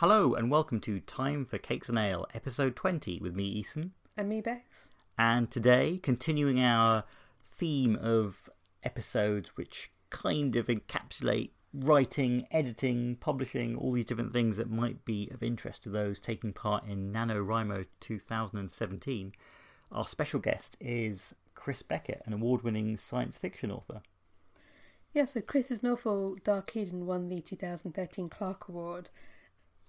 Hello and welcome to Time for Cakes and Ale, episode 20 with me, Eason. And me, Bex. And today, continuing our theme of episodes which kind of encapsulate writing, editing, publishing, all these different things that might be of interest to those taking part in NaNoWriMo 2017, our special guest is Chris Beckett, an award winning science fiction author. Yeah, so Chris's novel Dark Eden won the 2013 Clarke Award,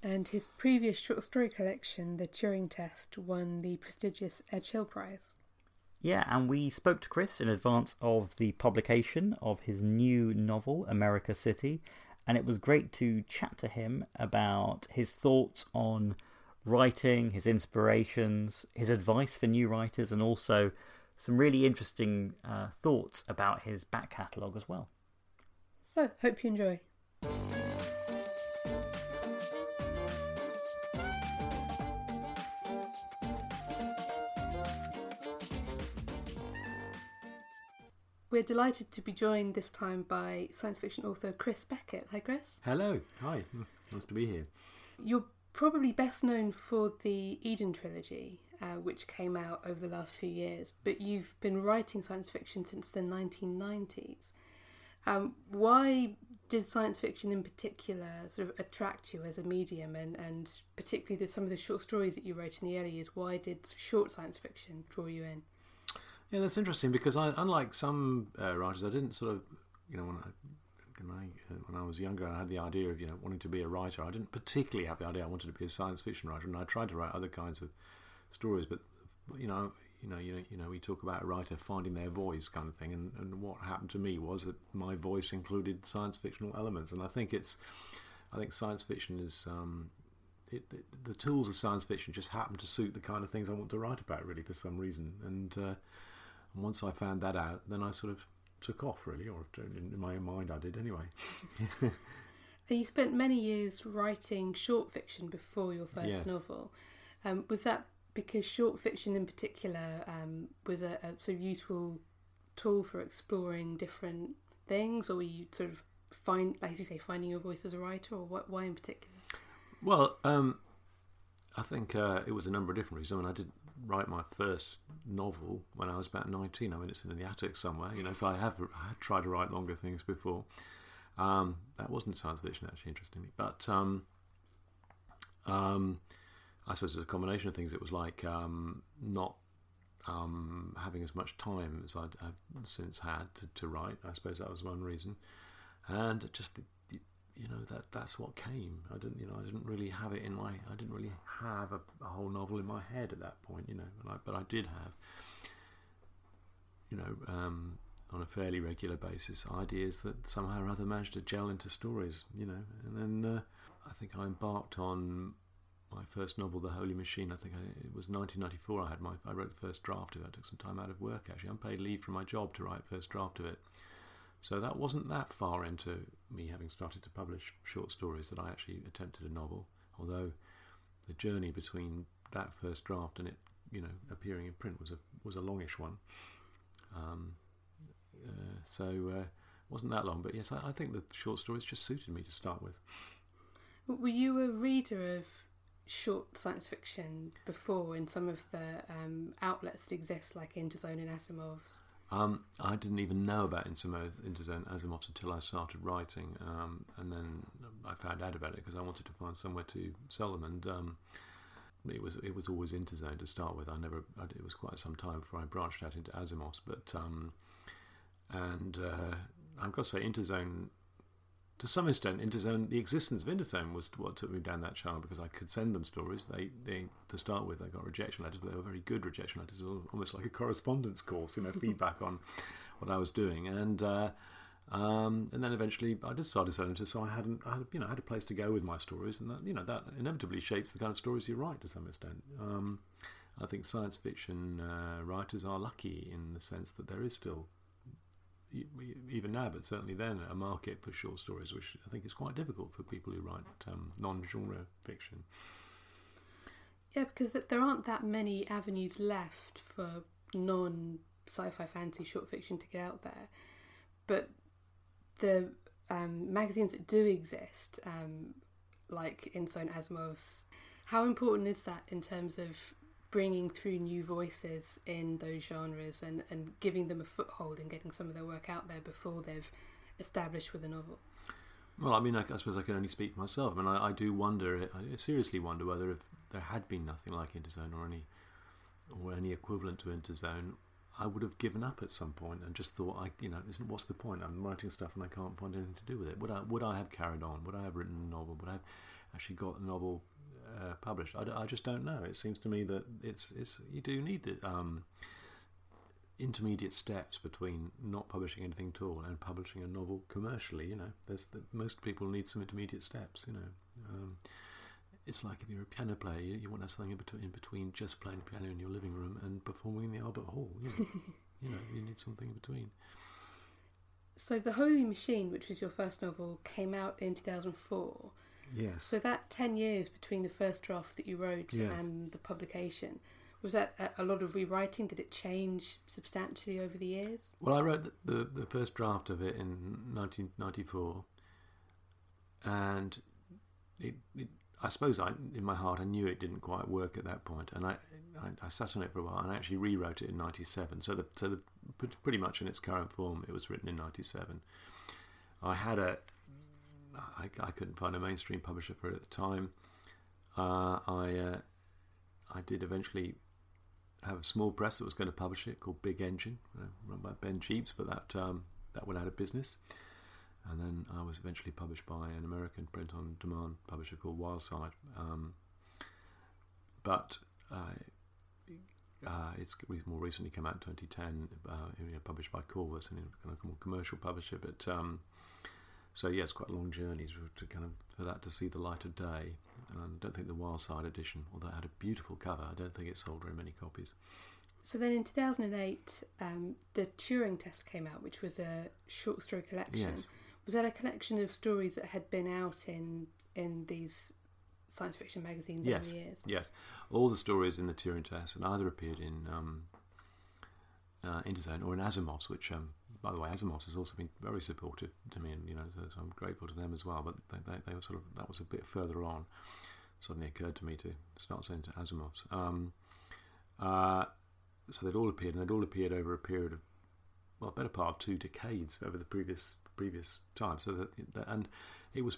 and his previous short story collection, The Turing Test, won the prestigious Edge Hill Prize. Yeah, and we spoke to Chris in advance of the publication of his new novel, America City, and it was great to chat to him about his thoughts on writing, his inspirations, his advice for new writers, and also some really interesting uh, thoughts about his back catalogue as well. So, hope you enjoy. We're delighted to be joined this time by science fiction author Chris Beckett. Hi, Chris. Hello. Hi. Nice to be here. You're probably best known for the Eden trilogy, uh, which came out over the last few years, but you've been writing science fiction since the 1990s. Um, why did science fiction in particular sort of attract you as a medium, and, and particularly the, some of the short stories that you wrote in the early years? Why did short science fiction draw you in? Yeah, that's interesting because I, unlike some uh, writers, I didn't sort of, you know, when I when I, when I was younger, I had the idea of you know wanting to be a writer. I didn't particularly have the idea I wanted to be a science fiction writer, and I tried to write other kinds of stories. But you know, you know, you know, you know, we talk about a writer finding their voice, kind of thing. And, and what happened to me was that my voice included science fictional elements, and I think it's, I think science fiction is. Um, it, it, the tools of science fiction just happen to suit the kind of things I want to write about, really, for some reason. And, uh, and once I found that out, then I sort of took off, really, or in my own mind, I did anyway. you spent many years writing short fiction before your first yes. novel. Um, was that because short fiction in particular um, was a, a, sort of useful tool for exploring different things, or were you sort of find, like you say, finding your voice as a writer, or what, why in particular? Well, um, I think uh, it was a number of different reasons. I mean, I did write my first novel when I was about nineteen. I mean, it's in the attic somewhere, you know. So I have I had tried to write longer things before. Um, that wasn't science fiction, actually, interestingly, but. Um, um I suppose it's a combination of things. It was like um, not um, having as much time as I'd, I'd since had to, to, write. I suppose that was one reason, and just the, you know that that's what came. I didn't you know I didn't really have it in my I didn't really have a, a whole novel in my head at that point. You know, I, but I did have you know um, on a fairly regular basis ideas that somehow or other managed to gel into stories. You know, and then uh, I think I embarked on my first novel, The Holy Machine. I think I, it was 1994. I had my I wrote the first draft of it. I took some time out of work actually, unpaid leave from my job to write first draft of it. So that wasn't that far into me having started to publish short stories that I actually attempted a novel. Although the journey between that first draft and it, you know, appearing in print was a was a longish one. Um, uh, so uh, wasn't that long, but yes, I, I think the short stories just suited me to start with. Were you a reader of short science fiction before in some of the um, outlets that exist, like Interzone and Asimov's? Um, I didn't even know about Interzone, Asimov's until I started writing, um, and then I found out about it because I wanted to find somewhere to sell them, and um, it was it was always Interzone to start with. I never I, it was quite some time before I branched out into Asimov's, but um, and uh, I've got to say Interzone to some extent, Interzone, the existence of Interzone was what took me down that channel because I could send them stories. They, they to start with, they got rejection letters, but they were very good rejection letters, almost like a correspondence course, you know, feedback on what I was doing, and uh, um, and then eventually I just started selling to, so I hadn't, I had, you know, I had a place to go with my stories, and that, you know, that inevitably shapes the kind of stories you write to some extent. Um, I think science fiction uh, writers are lucky in the sense that there is still even now, but certainly then, a market for short stories, which I think is quite difficult for people who write um, non-genre fiction. Yeah, because there aren't that many avenues left for non sci-fi fantasy short fiction to get out there, but the um, magazines that do exist, um, like Inside Asimov's, How important is that in terms of bringing through new voices in those genres and, and giving them a foothold and getting some of their work out there before they've established with a novel? Well, I mean, I, I suppose I can only speak for myself. I mean, I, I do wonder, I seriously wonder whether if there had been nothing like Interzone or any or any equivalent to Interzone, I would have given up at some point and just thought, I, you know, isn't what's the point? I'm writing stuff and I can't find anything to do with it. Would I, would I have carried on? Would I have written a novel? Would I have actually got a novel uh, published? I, I, just don't know. It seems to me that it's, it's you do need the um, intermediate steps between not publishing anything at all and publishing a novel commercially. You know, there's the, most people need some intermediate steps. You know. Um, it's like if you're a piano player, you, you want to have something in between, in between just playing piano in your living room and performing in the Albert Hall. You know, you know, you need something in between. So, The Holy Machine, which was your first novel, came out in 2004. Yes. So, that 10 years between the first draft that you wrote yes. and the publication, was that a lot of rewriting? Did it change substantially over the years? Well, I wrote the, the, the first draft of it in 1994, and it, it I suppose I, in my heart, I knew it didn't quite work at that point, and I, I, I sat on it for a while and I actually rewrote it in '97. So, the, so the, pretty much in its current form, it was written in '97. I had a, I, I couldn't find a mainstream publisher for it at the time. Uh, I, uh, I did eventually have a small press that was going to publish it called Big Engine, uh, run by Ben Jeapes, but that um, that went out of business and then I was eventually published by an American print-on-demand publisher called Wildside. Um, but uh, uh, it's more recently come out in 2010, uh, published by Corvus, and kind of more commercial publisher. But um, so yes, quite a long journey to, to, kind of for that to see the light of day. And I don't think the Wildside edition, although it had a beautiful cover, I don't think it sold very many copies. So then in 2008, um, the Turing Test came out, which was a short story collection. Yes. Was that a collection of stories that had been out in in these science fiction magazines yes. over the years? Yes, all the stories in the Turing Test had either appeared in um, uh, Interzone or in Asimov's, which, um, by the way, Asimov's has also been very supportive to me, and you know, so, so I'm grateful to them as well. But they, they, they, were sort of that was a bit further on. Suddenly occurred to me to start saying to Asimov's. Um, uh, so they'd all appeared, and they'd all appeared over a period of well, better part of two decades over the previous previous time. So that, and it was.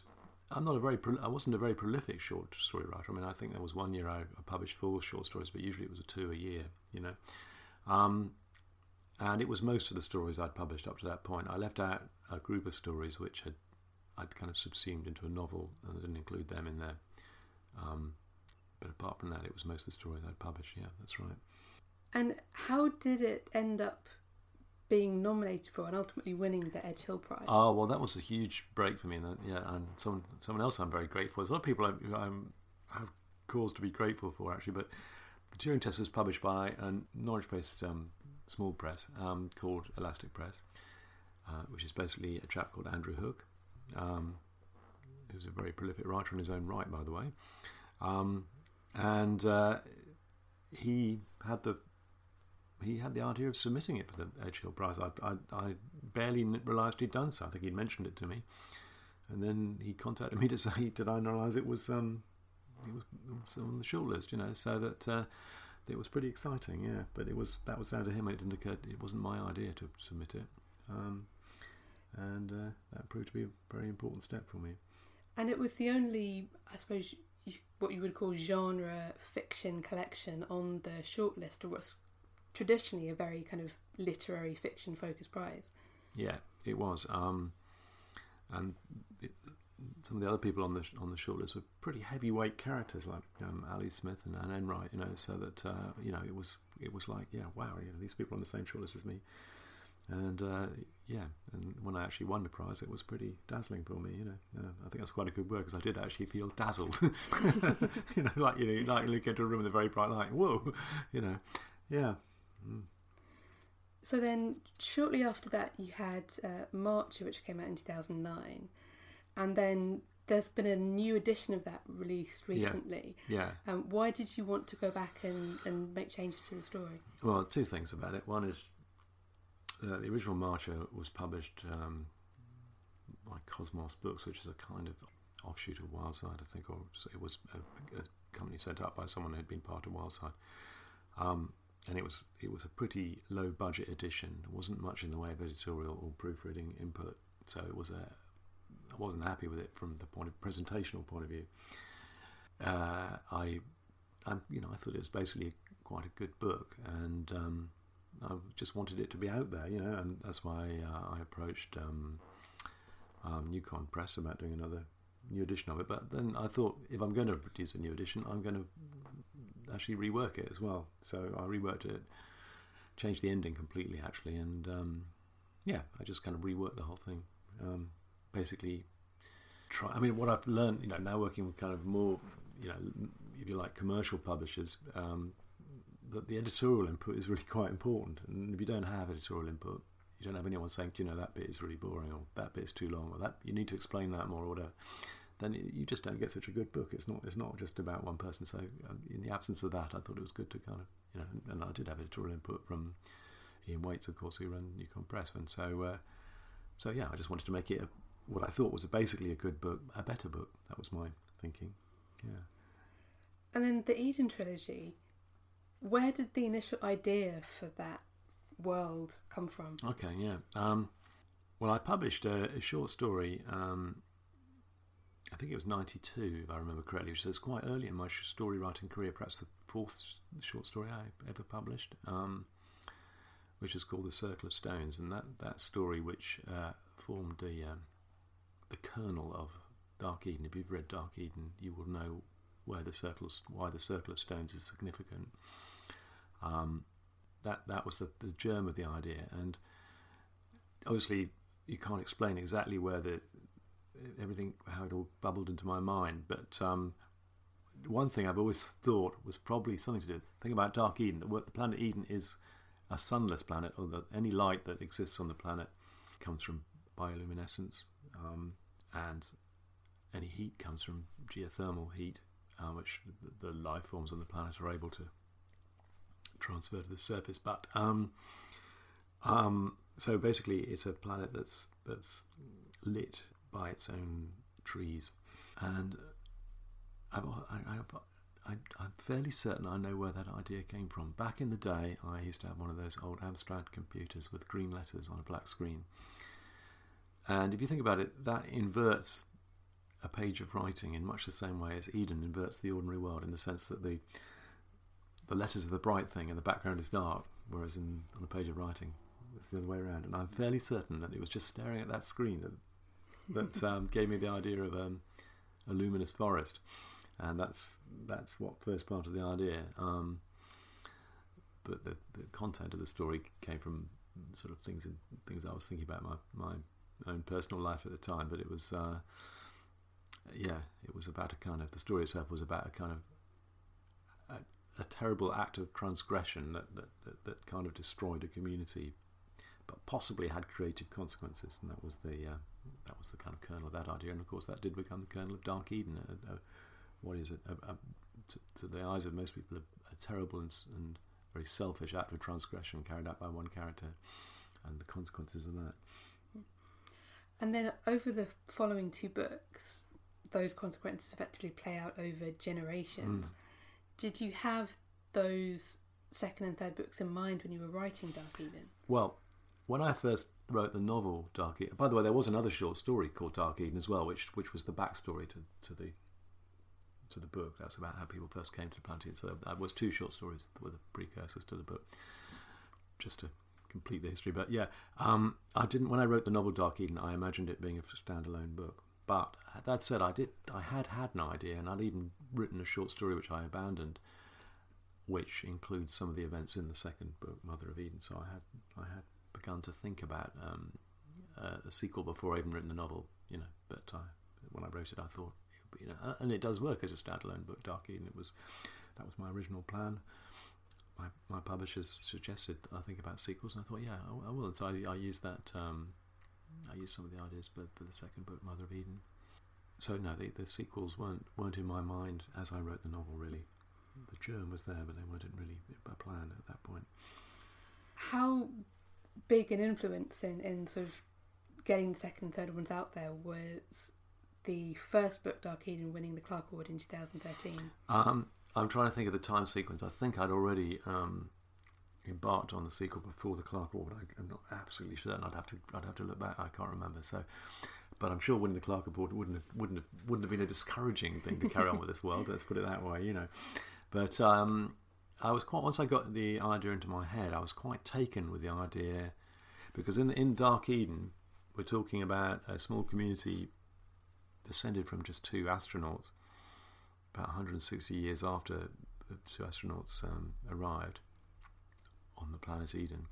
I'm not a very. I wasn't a very prolific short story writer. I mean, I think there was one year I, published four short stories, but usually it was a two a year. You know, um, and it was most of the stories I'd published up to that point. I left out a group of stories which had I'd kind of subsumed into a novel, and I didn't include them in there. Um, but apart from that, it was most of the stories I'd published. Yeah, that's right. And how did it end up being nominated for and ultimately winning the Edge Hill Prize. Oh well, that was a huge break for me, and yeah, and someone someone else I'm very grateful. For. There's a lot of people I, I'm, have cause to be grateful for actually, but the Turing Test was published by a Norwich-based um, small press um, called Elastic Press, uh, which is basically a chap called Andrew Hook, um, who's a very prolific writer in his own right, by the way, um, and uh, he had the he had the idea of submitting it for the Edge Hill Prize. I, I, I barely realised he'd done so. I think he'd mentioned it to me, and then he contacted me to say, "Did I realise it was um, it was, on the shortlist?" You know, so that uh, it was pretty exciting. Yeah, but it was that was down to him. It didn't occur. It wasn't my idea to submit it, um, and uh, that proved to be a very important step for me. And it was the only, I suppose, what you would call genre fiction collection on the shortlist, or what's traditionally a very kind of literary fiction focused prize. Yeah, it was. Um, and it, some of the other people on the on the shortlist were pretty heavyweight characters like um, Ali Smith and Anne Enright, you know. So that uh, you know, it was it was like, yeah, wow, you know, these people on the same shortlist as me. And uh, yeah, and when I actually won the prize, it was pretty dazzling for me. You know, uh, I think that's quite a good word because I did actually feel dazzled. you know, like you know, like you look into a room with a very bright light. Whoa, you know, yeah. So then, shortly after that, you had uh, Marcher, which came out in 2009, and then there's been a new edition of that released recently. Yeah. yeah. Um, why did you want to go back and, and make changes to the story? Well, two things about it. One is uh, the original Marcher was published um, by Cosmos Books, which is a kind of offshoot of Wildside, I think, or it was a, a company set up by someone who had been part of Wildside. Um, and it was it was a pretty low budget edition. There wasn't much in the way of editorial or proofreading input, so it was a I wasn't happy with it from the point of presentational point of view. Uh, I, I, you know, I thought it was basically quite a good book, and um, I just wanted it to be out there, you know, and that's why uh, I approached um, um, Newcon Press about doing another new edition of it. But then I thought, if I'm going to produce a new edition, I'm going to actually rework it as well. So I reworked it, changed the ending completely, actually, and um, yeah, I just kind of reworked the whole thing. Um, basically, try. I mean, what I've learned, you know, now working with kind of more, you know, if you like, commercial publishers, um, that the editorial input is really quite important. And if you don't have editorial input, you don't have anyone saying, you know, that bit is really boring, or that bit is too long, or that you need to explain that more, or whatever. Then you just don't get such a good book. It's not. It's not just about one person. So, uh, in the absence of that, I thought it was good to kind of, you know, and I did have editorial input from Ian Whates, of course, who ran Newcon Press, and so, uh, so yeah, I just wanted to make it a, what I thought was basically a good book, a better book. That was my thinking. Yeah. And then the Eden trilogy. Where did the initial idea for that world come from? Okay, yeah. Um, well, I published a, a short story. Um, I think it was '92, if I remember correctly, which is quite early in my story writing career, perhaps the fourth short story I ever published, um, which is called "The Circle of Stones," and that that story, which uh, formed the um, the kernel of Dark Eden. If you've read Dark Eden, you will know where the circle, why the Circle of Stones is significant. Um, that that was the, the germ of the idea, and obviously you can't explain exactly where the everything how it all bubbled into my mind. But um, one thing I've always thought was probably something to do. Think about Dark Eden. The, the planet Eden is a sunless planet, or that any light that exists on the planet comes from bioluminescence, um, and any heat comes from geothermal heat, uh, which the, life forms on the planet are able to transfer to the surface. But um, um, so basically, it's a planet that's that's lit by its own trees, and I, I, am fairly certain I know where that idea came from. Back in the day, I used to have one of those old Amstrad computers with green letters on a black screen, and if you think about it, that inverts a page of writing in much the same way as Eden inverts the ordinary world, in the sense that the the letters are the bright thing and the background is dark, whereas in on a page of writing, it's the other way around. And I'm fairly certain that it was just staring at that screen that that um, gave me the idea of um, a luminous forest, and that's that's what first part of the idea. Um, but the, the content of the story came from sort of things in, things I was thinking about my my own personal life at the time. But it was uh, yeah, it was about a kind of the story itself was about a kind of a, a terrible act of transgression that, that, that, that kind of destroyed a community but possibly had creative consequences, and that was the uh, that was the kind of kernel of that idea. And of course, that did become the kernel of Dark Eden. A, a, what is it? A, to, to, the eyes of most people, a, terrible and, and, very selfish act of transgression carried out by one character, and the consequences of that. And then over the following two books, those consequences effectively play out over generations. Mm. Did you have those second and third books in mind when you were writing Dark Eden? Well, when I first wrote the novel Dark Eden, by the way, there was another short story called Dark Eden as well, which which was the backstory to, to the to the book. That's about how people first came to the planet. So that was two short stories that were the precursors to the book, just to complete the history. But yeah, um, I didn't when I wrote the novel Dark Eden, I imagined it being a standalone book. But that said, I did I had had an idea, and I'd even written a short story which I abandoned, which includes some of the events in the second book, Mother of Eden. So I had I had begun to think about um, uh, a sequel before I even written the novel, you know. But uh, when I wrote it, I thought, you know, and it does work as a standalone book, Dark Eden. It was that was my original plan. My my publishers suggested I think about sequels, and I thought, yeah, I, I will. So I, I used that. Um, I used some of the ideas for, for the second book, Mother of Eden. So no, the, the sequels weren't weren't in my mind as I wrote the novel. Really, the germ was there, but they weren't really a plan at that point. How big an influence in, in sort of getting the second and third ones out there was the first book, Dark Eden, winning the Clarke Award in 2013? Um, I'm trying to think of the time sequence. I think I'd already um, embarked on the sequel before the Clarke Award. I, am not absolutely certain. I'd have to I'd have to look back. I can't remember. So, but I'm sure winning the Clarke Award wouldn't have wouldn't have wouldn't have been a discouraging thing to carry on with this world. Let's put it that way. You know, but um, I was quite once I got the idea into my head. I was quite taken with the idea because in in Dark Eden, we're talking about a small community descended from just two astronauts about 160 years after the two astronauts um, arrived on the planet Eden.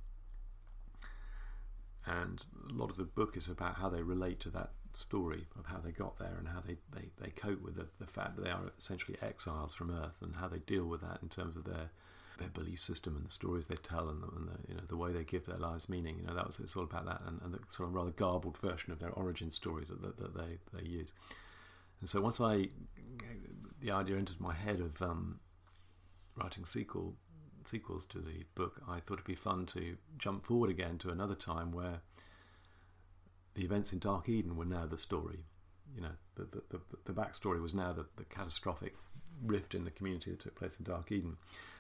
And a lot of the book is about how they relate to that story of how they got there and how they, they, they cope with the, the fact that they are essentially exiles from Earth and how they deal with that in terms of their their belief system and the stories they tell and, the, and the, you know the way they give their lives meaning. You know that was it's all about that and, and the sort of rather garbled version of their origin story that, that, that they, they use. And so once I the idea entered my head of um, writing sequel sequels to the book, I thought it'd be fun to jump forward again to another time where the events in Dark Eden were now the story. You know, the the, the, the backstory was now the, the catastrophic rift in the community that took place in Dark Eden.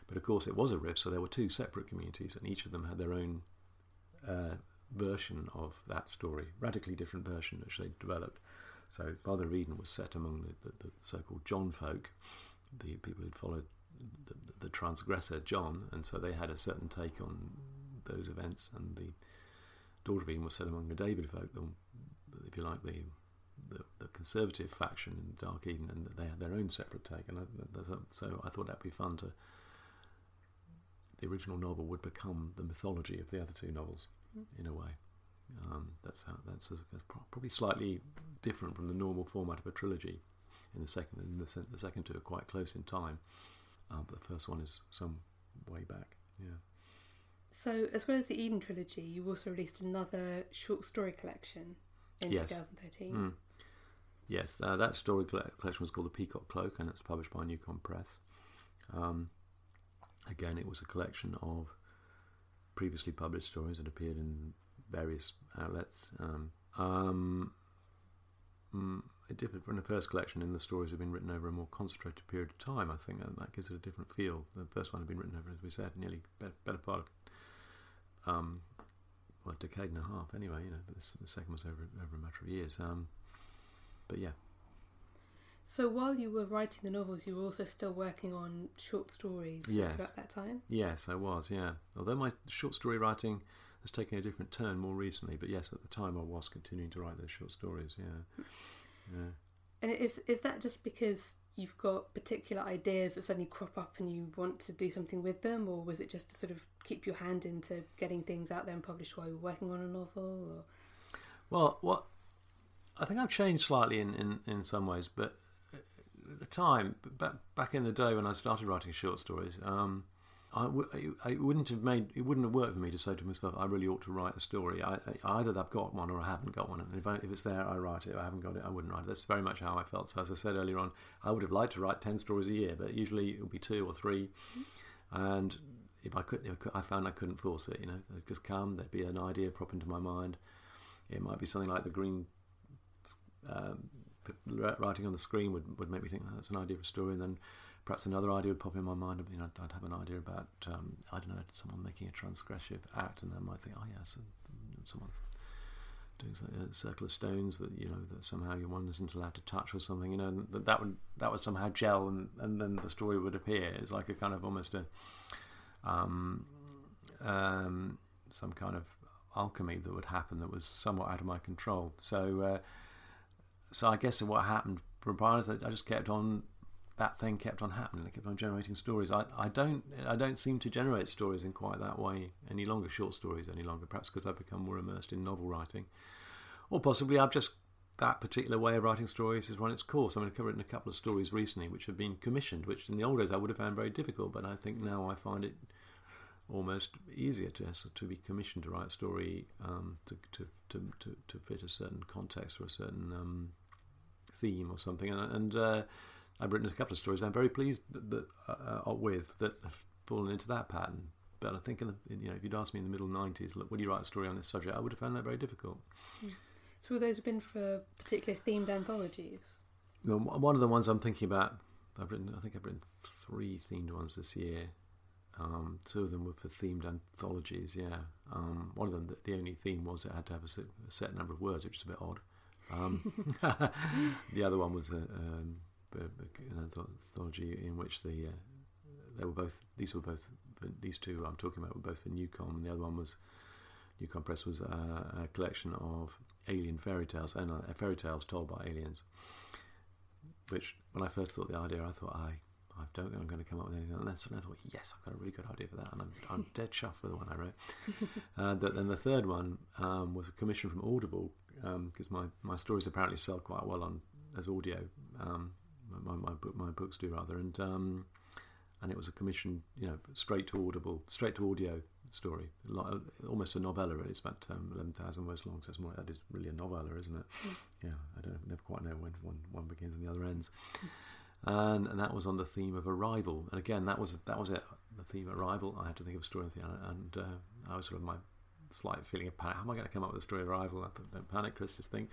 But of course, it was a rift, so there were two separate communities, and each of them had their own uh, version of that story, radically different version which they developed. So Father of Eden was set among the, the, the so-called John folk, the people who'd followed the, the, transgressor John, and so they had a certain take on those events. And the Daughter of Eden was set among the David folk, the, if you like, the, the, the conservative faction in Dark Eden, and they had their own separate take. And so I thought that'd be fun to. The original novel would become the mythology of the other two novels, mm-hmm. in a way. Um, that's how, that's, a, that's, probably slightly different from the normal format of a trilogy. In the second, in the, the second two are quite close in time, um, but the first one is some way back. Yeah. So, as well as the Eden trilogy, you also released another short story collection in yes. 2013. Mm. Yes, uh, that story collection was called The Peacock Cloak, and it's published by Newcon Press. Um, again, it was a collection of previously published stories that appeared in various outlets. Um, um, mm, it differed from the first collection in the stories have been written over a more concentrated period of time. I think and that gives it a different feel. The first one had been written over, as we said, nearly better, better part of um, well, a decade and a half anyway. You know, but this, the second was over over a matter of years. Um, but yeah. So while you were writing the novels, you were also still working on short stories yes. throughout that time. Yes, I was. Yeah, although my short story writing has taken a different turn more recently. But yes, at the time I was continuing to write those short stories. Yeah, yeah. And is is that just because you've got particular ideas that suddenly crop up and you want to do something with them, or was it just to sort of keep your hand into getting things out there and published while you were working on a novel? Or? Well, what I think I've changed slightly in, in, in some ways, but at the time, back back in the day when I started writing short stories, um, I, w- I wouldn't have made it wouldn't have worked for me to say to myself I really ought to write a story. I, I, either I've got one or I haven't got one, and if, I, if it's there, I write it. If I haven't got it, I wouldn't write it. That's very much how I felt. So as I said earlier on, I would have liked to write ten stories a year, but usually it would be two or 3 mm-hmm. and if I could, I found I couldn't force it. You know, they'd just come. There'd be an idea pop into my mind. It might be something like the green. Um, writing on the screen would, would make me think oh, that's an idea for a story, and then perhaps another idea would pop in my mind. You know, I'd have an idea about um, I don't know someone making a transgressive act, and then I might think, oh yes, someone's doing a circle of stones that you know that somehow your one isn't allowed to touch or something. You know, that that would that would somehow gel, and and then the story would appear. It's like a kind of almost a um, um, some kind of alchemy that would happen that was somewhat out of my control. So. Uh, so I guess what happened for a that I just kept on that thing kept on happening. It kept on generating stories. I, I don't I don't seem to generate stories in quite that way any longer, short stories any longer. Perhaps because I've become more immersed in novel writing, or possibly I've just that particular way of writing stories has run its course. I mean, I've written a couple of stories recently which have been commissioned, which in the old days I would have found very difficult, but I think now I find it almost easier to to be commissioned to write a story um, to, to, to, to, to fit a certain context or a certain um, theme or something, and, and uh, I've written a couple of stories I'm very pleased that, uh, uh, with that have fallen into that pattern. But I think, in the, you know, if you'd asked me in the middle '90s, look, would you write a story on this subject? I would have found that very difficult. Hmm. So those have been for particular themed anthologies? No, one of the ones I'm thinking about, I've written, I think I've written three themed ones this year. Um, two of them were for themed anthologies, yeah. Um, one of them, the, the, only theme was it had to have a set, a set, number of words, which is a bit odd. Um, the other one was a, um, anthology in which the uh, they were both these were both these two I'm talking about were both for Newcon, and the other one was Newcon Press was a, a collection of alien fairy tales and uh, fairy tales told by aliens. Which, when I first thought the idea, I thought I I don't think I'm going to come up with anything. And then suddenly I thought, yes, I've got a really good idea for that, and I'm, I'm dead chuffed with the one I wrote. uh, then the third one um, was a commission from Audible because um, my, my stories apparently sell quite well on as audio. Um, my, my, book, my books do rather, and um, and it was a commission, you know, straight to Audible, straight to audio story, almost a novella. Really. It's about um, eleven thousand words long, so it's more. That is really a novella, isn't it? Mm. Yeah, I don't never quite know when one one begins and the other ends. And, and that was on the theme of arrival. And again, that was that was it. The theme of arrival. I had to think of a story, and uh, I was sort of my slight feeling of panic. How am I going to come up with a story of arrival? I don't panic, Chris. Just think.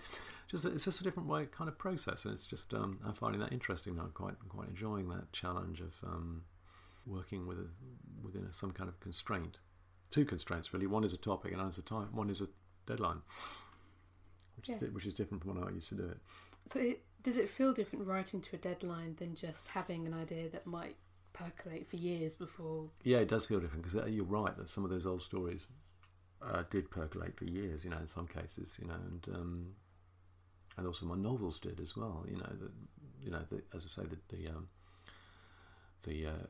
Just it's just a different way, kind of process, and it's just um, I'm finding that interesting now. I'm quite quite enjoying that challenge of um, working with a, within a, some kind of constraint. Two constraints really. One is a topic, and one is a time. One is a deadline, which yeah. is which is different from when I used to do it. So, it, does it feel different writing to a deadline than just having an idea that might percolate for years before? Yeah, it does feel different because uh, you're right that some of those old stories uh, did percolate for years. You know, in some cases, you know, and um, and also my novels did as well. You know, the, you know, the, as I say, the the, um, the uh,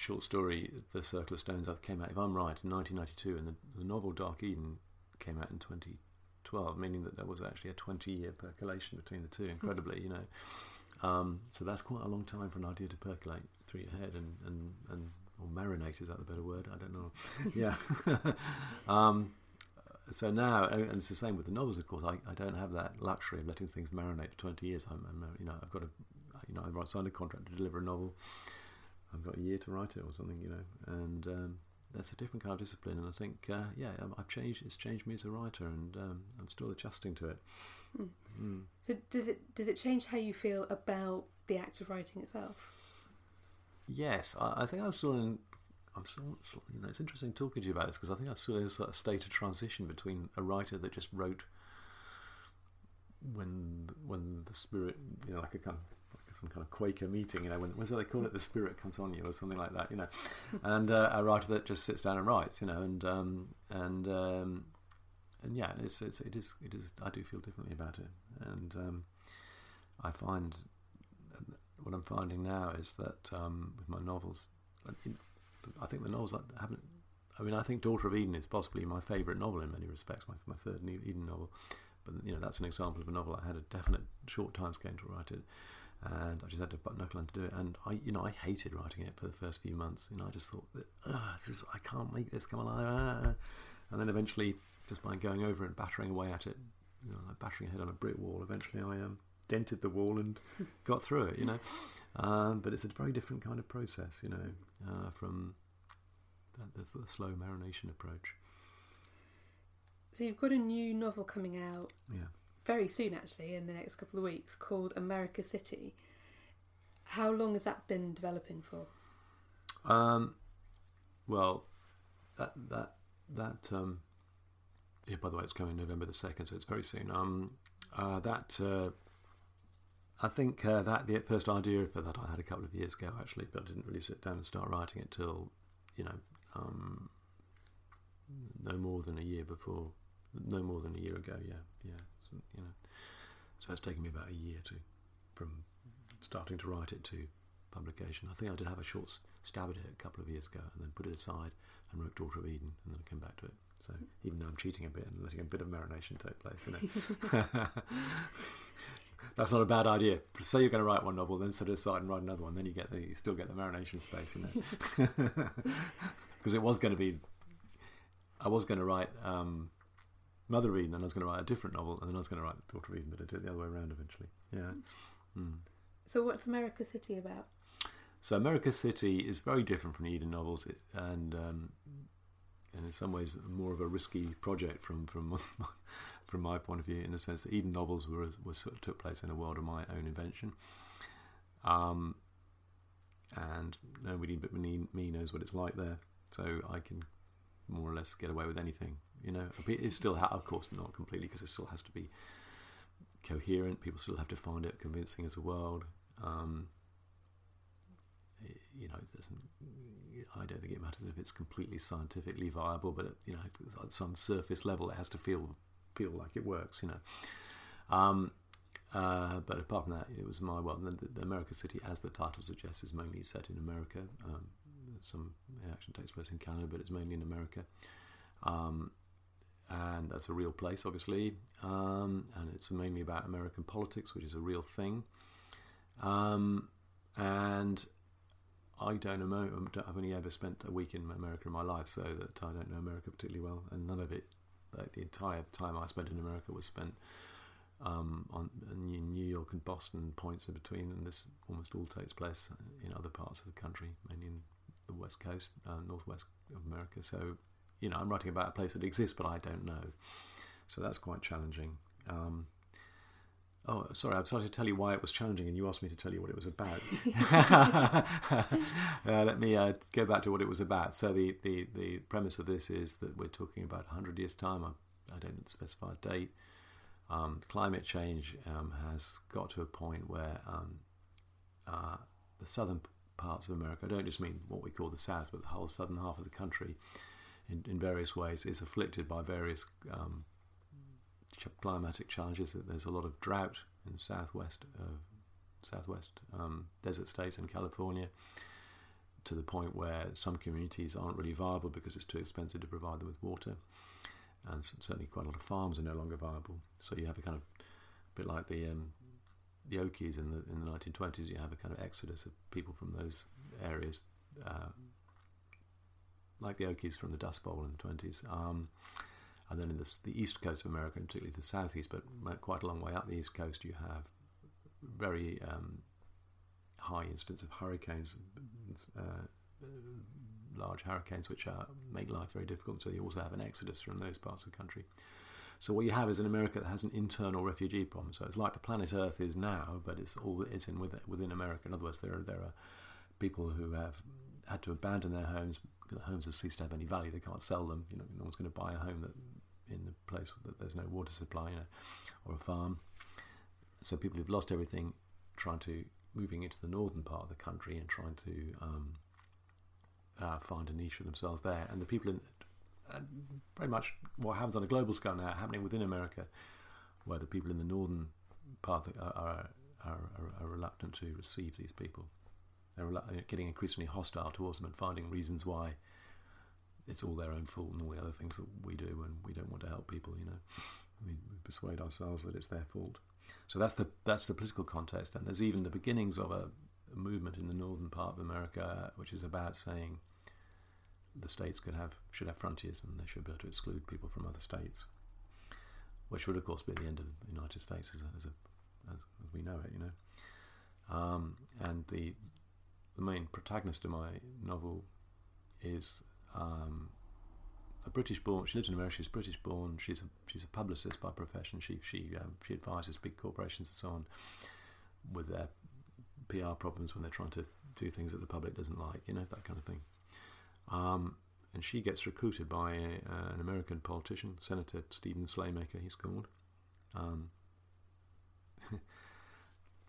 short story, The Circle of Stones, came out, if I'm right, in 1992, and the, the novel Dark Eden came out in 2012, meaning that there was actually a 20 year percolation between the two, incredibly, you know. Um, so that's quite a long time for an idea to percolate through your head and, and, and or marinate, is that the better word? I don't know. yeah. um, so now, and it's the same with the novels, of course. I, I don't have that luxury of letting things marinate for 20 years. I'm, I'm you know, I've got a, you know, I've signed a contract to deliver a novel I've got a year to write it or something, you know, and um, that's a different kind of discipline. And I think, uh, yeah, I've changed. It's changed me as a writer, and um, I'm still adjusting to it. Mm. Mm. So does it does it change how you feel about the act of writing itself? Yes, I, I think I'm still in. I'm still, you know, it's interesting talking to you about this because I think I'm still in a sort of state of transition between a writer that just wrote when when the spirit, you know, like a kind of some kind of Quaker meeting, you know, when, so they call it the spirit comes on you or something like that, you know, and uh, a writer that just sits down and writes, you know, and um, and um, and yeah, it's, it's it is it is I do feel differently about it, and um, I find what I'm finding now is that um, with my novels, I think the novels I haven't. I mean, I think Daughter of Eden is possibly my favourite novel in many respects, my, my third Eden novel. But you know, that's an example of a novel I had a definite short time scale to write it and I just had to butt knuckle to do it. And I, you know, I hated writing it for the first few months. You know, I just thought that just, I can't make this come alive. And then eventually, just by going over and battering away at it, you know, like battering head on a brick wall, eventually I um, dented the wall and got through it. You know, um, but it's a very different kind of process. You know, uh, from the, the, the slow marination approach. So you've got a new novel coming out. Yeah very soon, actually, in the next couple of weeks, called America City. How long has that been developing for? Um, well, that that that um, yeah. By the way, it's coming November the second, so it's very soon. Um, uh, that uh, I think uh, that the first idea for that I had a couple of years ago actually, but I didn't really sit down and start writing it till you know um, no more than a year before, no more than a year ago. Yeah, yeah So, you know. So it's taken me about a year to, from starting to write it to publication. I think I did have a short stab at it a couple of years ago, and then put it aside and wrote Daughter of Eden, and then I came back to it. So even though I'm cheating a bit and letting a bit of marination take place, you know. That's not a bad idea. Say you're going to write one novel, then set it aside and write another one. Then you get the you still get the marination space, you know. Because it was going to be, I was going to write um, Mother Eden, then I was going to write a different novel, and then I was going to write Daughter Eden, but I did it the other way around eventually. Yeah. Mm. So, what's America City about? So, America City is very different from the Eden novels, and um, and in some ways more of a risky project from from from my point of view, in the sense that even novels were, were sort of took place in a world of my own invention. Um, and nobody but me, me knows what it's like there, so I can more or less get away with anything. You know, it still, ha- of course, not completely because it still has to be coherent. People still have to find it convincing as a world. Um, you know, it doesn't. I don't think it matters if it's completely scientifically viable, but you know, at some surface level, it has to feel feel like it works. You know. Um, uh, but apart from that, it was my world. The, the, America City, as the title suggests, is mainly set in America. Um, some action takes place in Canada, but it's mainly in America. Um, and that's a real place, obviously. Um, and it's mainly about American politics, which is a real thing. Um, and I don't know. I've only ever spent a week in America in my life, so that I don't know America particularly well, and none of it, like the entire time I spent in America, was spent um, on in New York and Boston, points in between, and this almost all takes place in other parts of the country, mainly in the west coast, uh, northwest of America. So, you know, I'm writing about a place that exists, but I don't know. So that's quite challenging. Um, oh, sorry, I started to tell you why it was challenging, and you asked me to tell you what it was about. uh, let me uh, go back to what it was about. So the, the, the premise of this is that we're talking about 100 years' time. I, I don't specify a date um, climate change um, has got to a point where um, uh, the southern parts of America, I don't just mean what we call the South, but the whole southern half of the country, in, in various ways, is afflicted by various um, climatic challenges. That there's a lot of drought in the southwest, uh, southwest um, desert states in California, to the point where some communities aren't really viable because it's too expensive to provide them with water and certainly quite a lot of farms are no longer viable. So you have a kind of a bit like the um, the Okies in the in the 1920s. You have a kind of exodus of people from those areas, uh, like the Okies from the Dust Bowl in the 20s. Um, and then in the, the east coast of America, and particularly the southeast, but quite a long way up the east coast, you have very um, high incidence of hurricanes, uh, large hurricanes, which are, make life very difficult. So you also have an exodus from those parts of the country. So what you have is an America that has an internal refugee problem. So it's like the planet Earth is now, but it's all it's in within America. In other words, there are there are people who have had to abandon their homes. The homes have ceased to have any value. They can't sell them. You know, no one's going to buy a home that in the place that there's no water supply, you know, or a farm. So people who've lost everything, trying to moving into the northern part of the country and trying to um, uh, find a niche for themselves there. And the people in uh, very much what happens on a global scale now, happening within America, where the people in the northern part are, are, are, are reluctant to receive these people. They're getting increasingly hostile towards them and finding reasons why it's all their own fault and all the other things that we do when we don't want to help people. You know, we, we persuade ourselves that it's their fault. So that's the that's the political context, and there's even the beginnings of a, a movement in the northern part of America, which is about saying the states could have should have frontiers and they should be able to exclude people from other states, which would of course be the end of the United States as, a, as, a, as we know it, you know. Um, and the the main protagonist of my novel is um, a British born. She lives in America. She's British born. She's a she's a publicist by profession. She she um, she advises big corporations and so on with their PR problems when they're trying to do things that the public doesn't like. You know that kind of thing. Um, and she gets recruited by a, uh, an American politician, Senator Stephen Slaymaker, he's called. Um,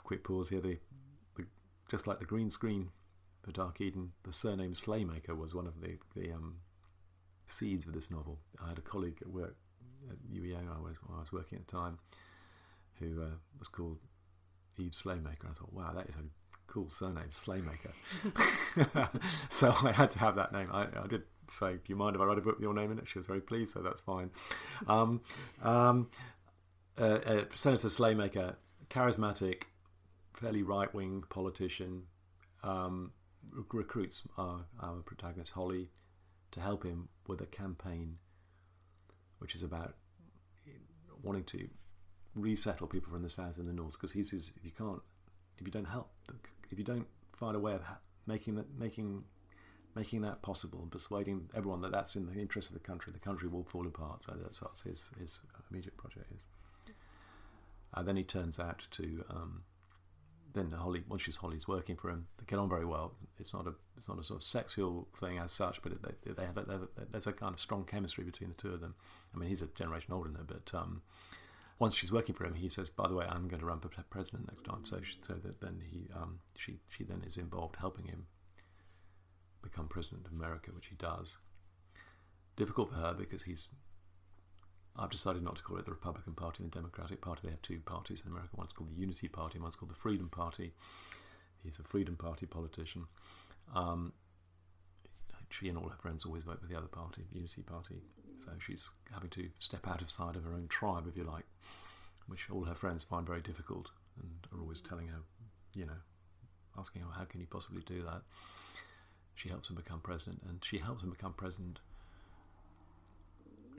quick pause here. The, the, just like the green screen for Dark Eden, the surname Slaymaker was one of the, the um, seeds of this novel. I had a colleague at work at UEA I was, I was working at the time who uh, was called Eve Slaymaker. I thought, wow, that is a cool surname, Slaymaker. so I had to have that name. I, I, did say, do you mind if I write a book with your name in it? She was very pleased, so that's fine. Um, um, uh, uh, Senator Slaymaker, charismatic, fairly right wing politician, um, recruits our, our protagonist, Holly, to help him with a campaign which is about wanting to resettle people from the south and the north because he says if you can't if you don't help if you don't find a way of making that making making that possible and persuading everyone that that's in the interest of the country, the country will fall apart. So that's what his his immediate project is. And then he turns out to um, then Holly, once she's Holly's working for him, they get on very well. It's not a it's not a sort of sexual thing as such, but it, they, they have a, there's a kind of strong chemistry between the two of them. I mean, he's a generation older than her, but um, once she's working for him, he says, "By the way, I'm going to run for president next time." So, she, so that then he um, she she then is involved helping him become president of America, which he does. Difficult for her because he's I've decided not to call it the Republican Party and the Democratic Party. They have two parties in America. One's called the Unity Party, one's called the Freedom Party. He's a Freedom Party politician. Um, she and all her friends always vote with the other party, Unity Party. So she's having to step out of side of her own tribe, if you like, which all her friends find very difficult and are always telling her, you know, asking her, how can you possibly do that? She helps him become president, and she helps him become president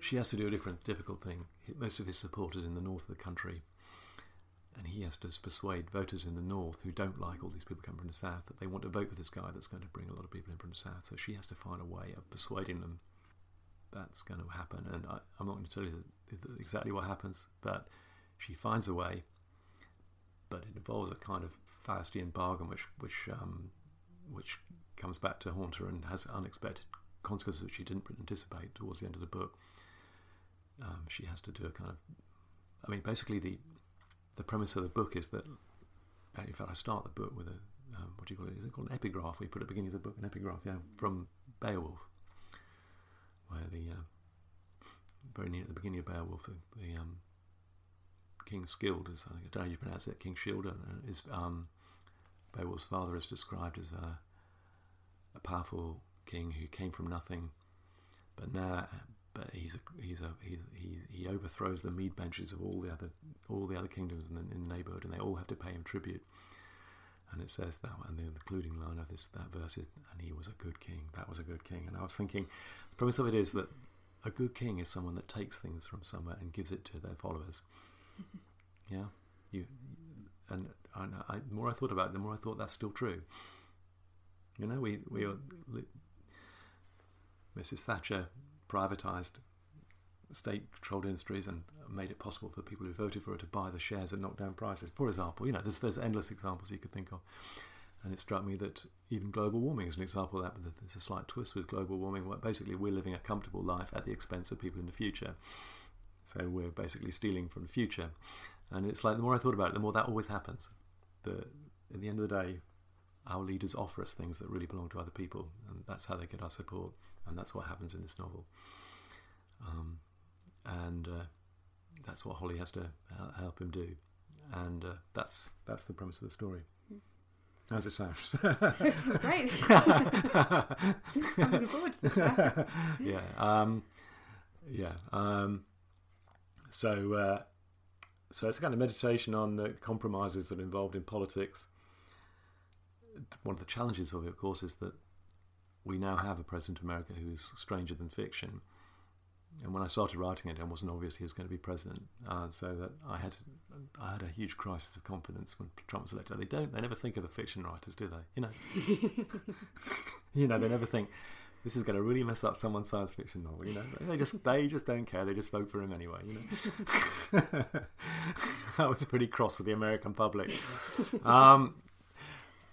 she has to do a different, difficult thing. Most of his supporters in the north of the country, and he has to persuade voters in the north who don't like all these people coming from the south that they want to vote for this guy that's going to bring a lot of people in from the south. So she has to find a way of persuading them that's going to happen. And I, am not going to tell you exactly what happens, but she finds a way. But it involves a kind of Faustian bargain, which which um, which comes back to haunt her and has unexpected consequences which she didn't anticipate towards the end of the book um, she has to do a kind of. I mean, basically the the premise of the book is that. Uh, in fact, I start the book with a um, what do you call it? Is it called an epigraph? We put at the beginning of the book an epigraph, yeah, from Beowulf, where the uh, very near at the beginning of Beowulf, the, the um, King Scyld is I think don't know how you pronounce it. King Scyld uh, is um, Beowulf's father is described as a, a powerful king who came from nothing, but now but he's a, he's a, he's, he, he overthrows the mead benches of all the other all the other kingdoms in the, in the neighborhood, and they all have to pay him tribute. And it says that, and the concluding line of this that verse is, "And he was a good king. That was a good king." And I was thinking, the premise of it is that a good king is someone that takes things from somewhere and gives it to their followers. yeah, you, and, and I, the more I thought about it, the more I thought that's still true. You know, we we hmm. are, Mrs. Thatcher privatised state controlled industries and made it possible for people who voted for it to buy the shares at knockdown prices. For example, you know, there's, there's endless examples you could think of. And it struck me that even global warming is an example of that, but there's a slight twist with global warming where basically we're living a comfortable life at the expense of people in the future. So we're basically stealing from the future. And it's like the more I thought about it, the more that always happens. The, at the end of the day, our leaders offer us things that really belong to other people, and that's how they get our support and that's what happens in this novel. Um, and uh, that's what Holly has to help him do, and uh, that's that's the premise of the story. How's it sound? this is great. I'm looking forward to that. yeah, um, yeah. Um, so, uh, so it's a kind of meditation on the compromises that are involved in politics. One of the challenges of it, of course, is that we now have a president of America who's stranger than fiction. And when I started writing it, it wasn't obvious he was going to be president. Uh, so that I had, I had a huge crisis of confidence when Trump was elected. They don't, they never think of the fiction writers, do they? You know, you know, they never think this is going to really mess up someone's science fiction novel. You know, they just, they just don't care. They just vote for him anyway. You know, I was pretty cross with the American public. Um,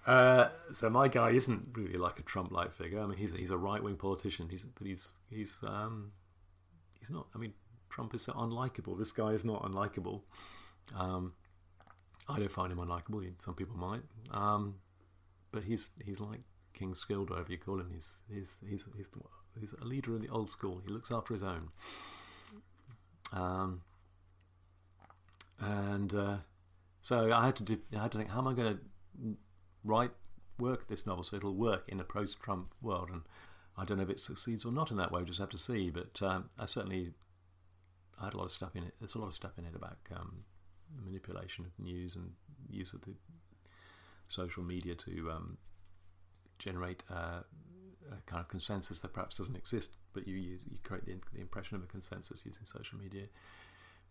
uh, so my guy isn't really like a Trump-like figure. I mean, he's a, he's a right-wing politician. He's but he's he's um, he's not. I mean, Trump is so unlikable. This guy is not unlikable. Um, I don't find him unlikable. Some people might. Um, but he's he's like King Scyld, whatever you call him. He's he's he's he's, he's a leader in the old school. He looks after his own. Um, and uh, so I had to do, I had to think, how am I going to write work this novel so it'll work in a post-Trump world. And I don't know if it succeeds or not in that way. We'll just have to see. But um, I certainly I had a lot of stuff in it. There's a lot of stuff in it about um, manipulation of news and use of the social media to um, generate uh, a kind of consensus that perhaps doesn't exist, but you you, you create the, the, impression of a consensus using social media.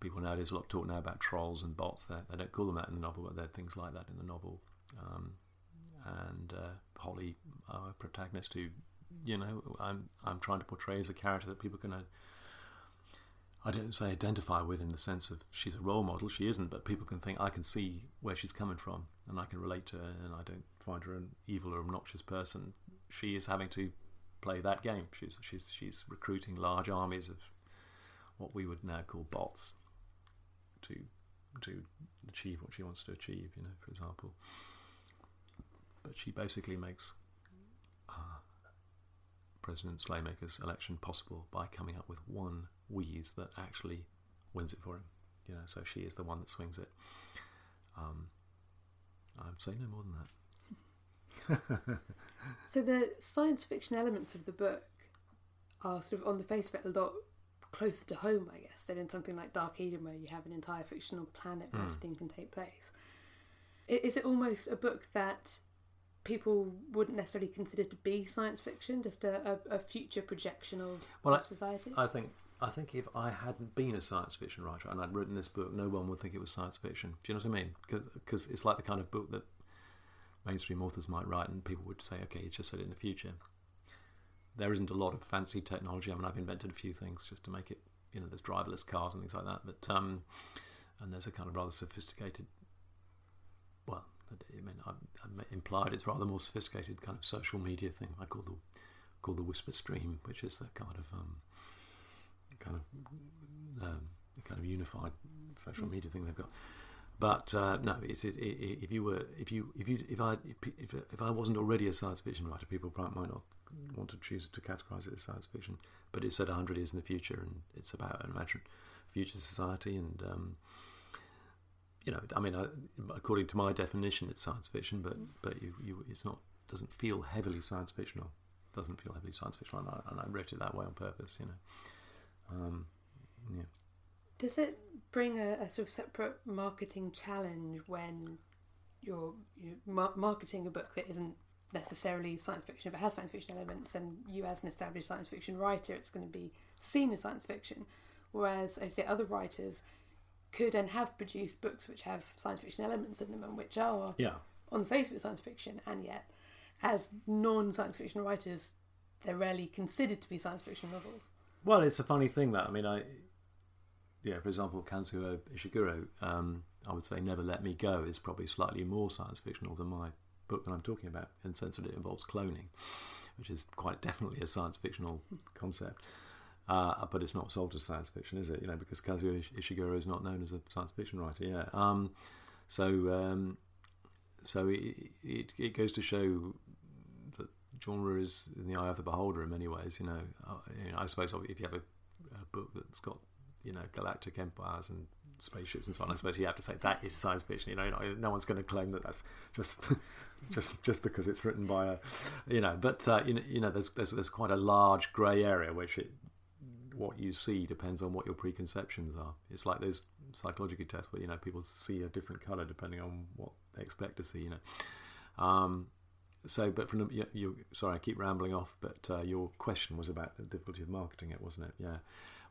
People nowadays a lot of talk now about trolls and bots. They, they don't call them that in the novel, but there are things like that in the novel. Um, and uh, Holly, our protagonist, who you know, I'm I'm trying to portray as a character that people can. Uh, I don't say identify with in the sense of she's a role model. She isn't, but people can think I can see where she's coming from, and I can relate to her, and I don't find her an evil or obnoxious person. She is having to play that game. She's she's she's recruiting large armies of what we would now call bots to to achieve what she wants to achieve. You know, for example. But she basically makes uh, President Slaymaker's election possible by coming up with one wheeze that actually wins it for him. You know, so she is the one that swings it. Um, I'm saying no more than that. so the science fiction elements of the book are sort of on the face of it a lot closer to home, I guess, than in something like Dark Eden, where you have an entire fictional planet where mm. everything can take place. Is it almost a book that people wouldn't necessarily consider to be science fiction, just a, a, a future projection of, well, of society? I, I think I think if I hadn't been a science fiction writer and I'd written this book, no one would think it was science fiction. Do you know what I mean? Because it's like the kind of book that mainstream authors might write, and people would say, "Okay, it's just set in the future." There isn't a lot of fancy technology. I mean, I've invented a few things just to make it. You know, there's driverless cars and things like that. But um, and there's a kind of rather sophisticated. I mean, I, I implied it's rather more sophisticated kind of social media thing. I call the call the whisper stream, which is the kind of um, kind of um, kind of unified social mm. media thing they've got. But uh, no, it's, it, it, if you were, if you, if you, if I, if, if I wasn't already a science fiction writer, people might not want to choose to categorize it as science fiction. But it's set hundred years in the future, and it's about an imagined future society, and um, you know, I mean, I, according to my definition, it's science fiction, but but you, you, it's not, doesn't feel heavily science fictional. Doesn't feel heavily science fictional, and I, and I wrote it that way on purpose, you know. Um, yeah. Does it bring a, a, sort of separate marketing challenge when you're, you're mar- marketing a book that isn't necessarily science fiction but has science fiction elements, and you as an established science fiction writer, it's going to be seen as science fiction. Whereas, I say, other writers could and have produced books which have science fiction elements in them and which are, yeah. on the face of it, science fiction, and yet, as non science fiction writers, they're rarely considered to be science fiction novels. Well, it's a funny thing that I mean, I yeah, for example, Kazuo Ishiguro, um, I would say "Never Let Me Go" is probably slightly more science fictional than my book that I'm talking about, in the sense that it involves cloning, which is quite definitely a science fictional concept. Uh, but it's not sold as science fiction, is it? You know, because Kazuo Ishiguro is not known as a science fiction writer. Yeah. Um, so, um, so it, it, it goes to show that genre is in the eye of the beholder in many ways. You know, uh, you know I suppose if you have a, a, book that's got you know galactic empires and spaceships and so on, I suppose you have to say that is science fiction. You know, no, one's going to claim that that's just just just because it's written by a you know. But uh, you know, you know, there's there's there's quite a large grey area which it what you see depends on what your preconceptions are. It's like those psychological tests where you know people see a different color depending on what they expect to see. You know. Um, so, but from the, you, you, sorry, I keep rambling off. But uh, your question was about the difficulty of marketing it, wasn't it? Yeah.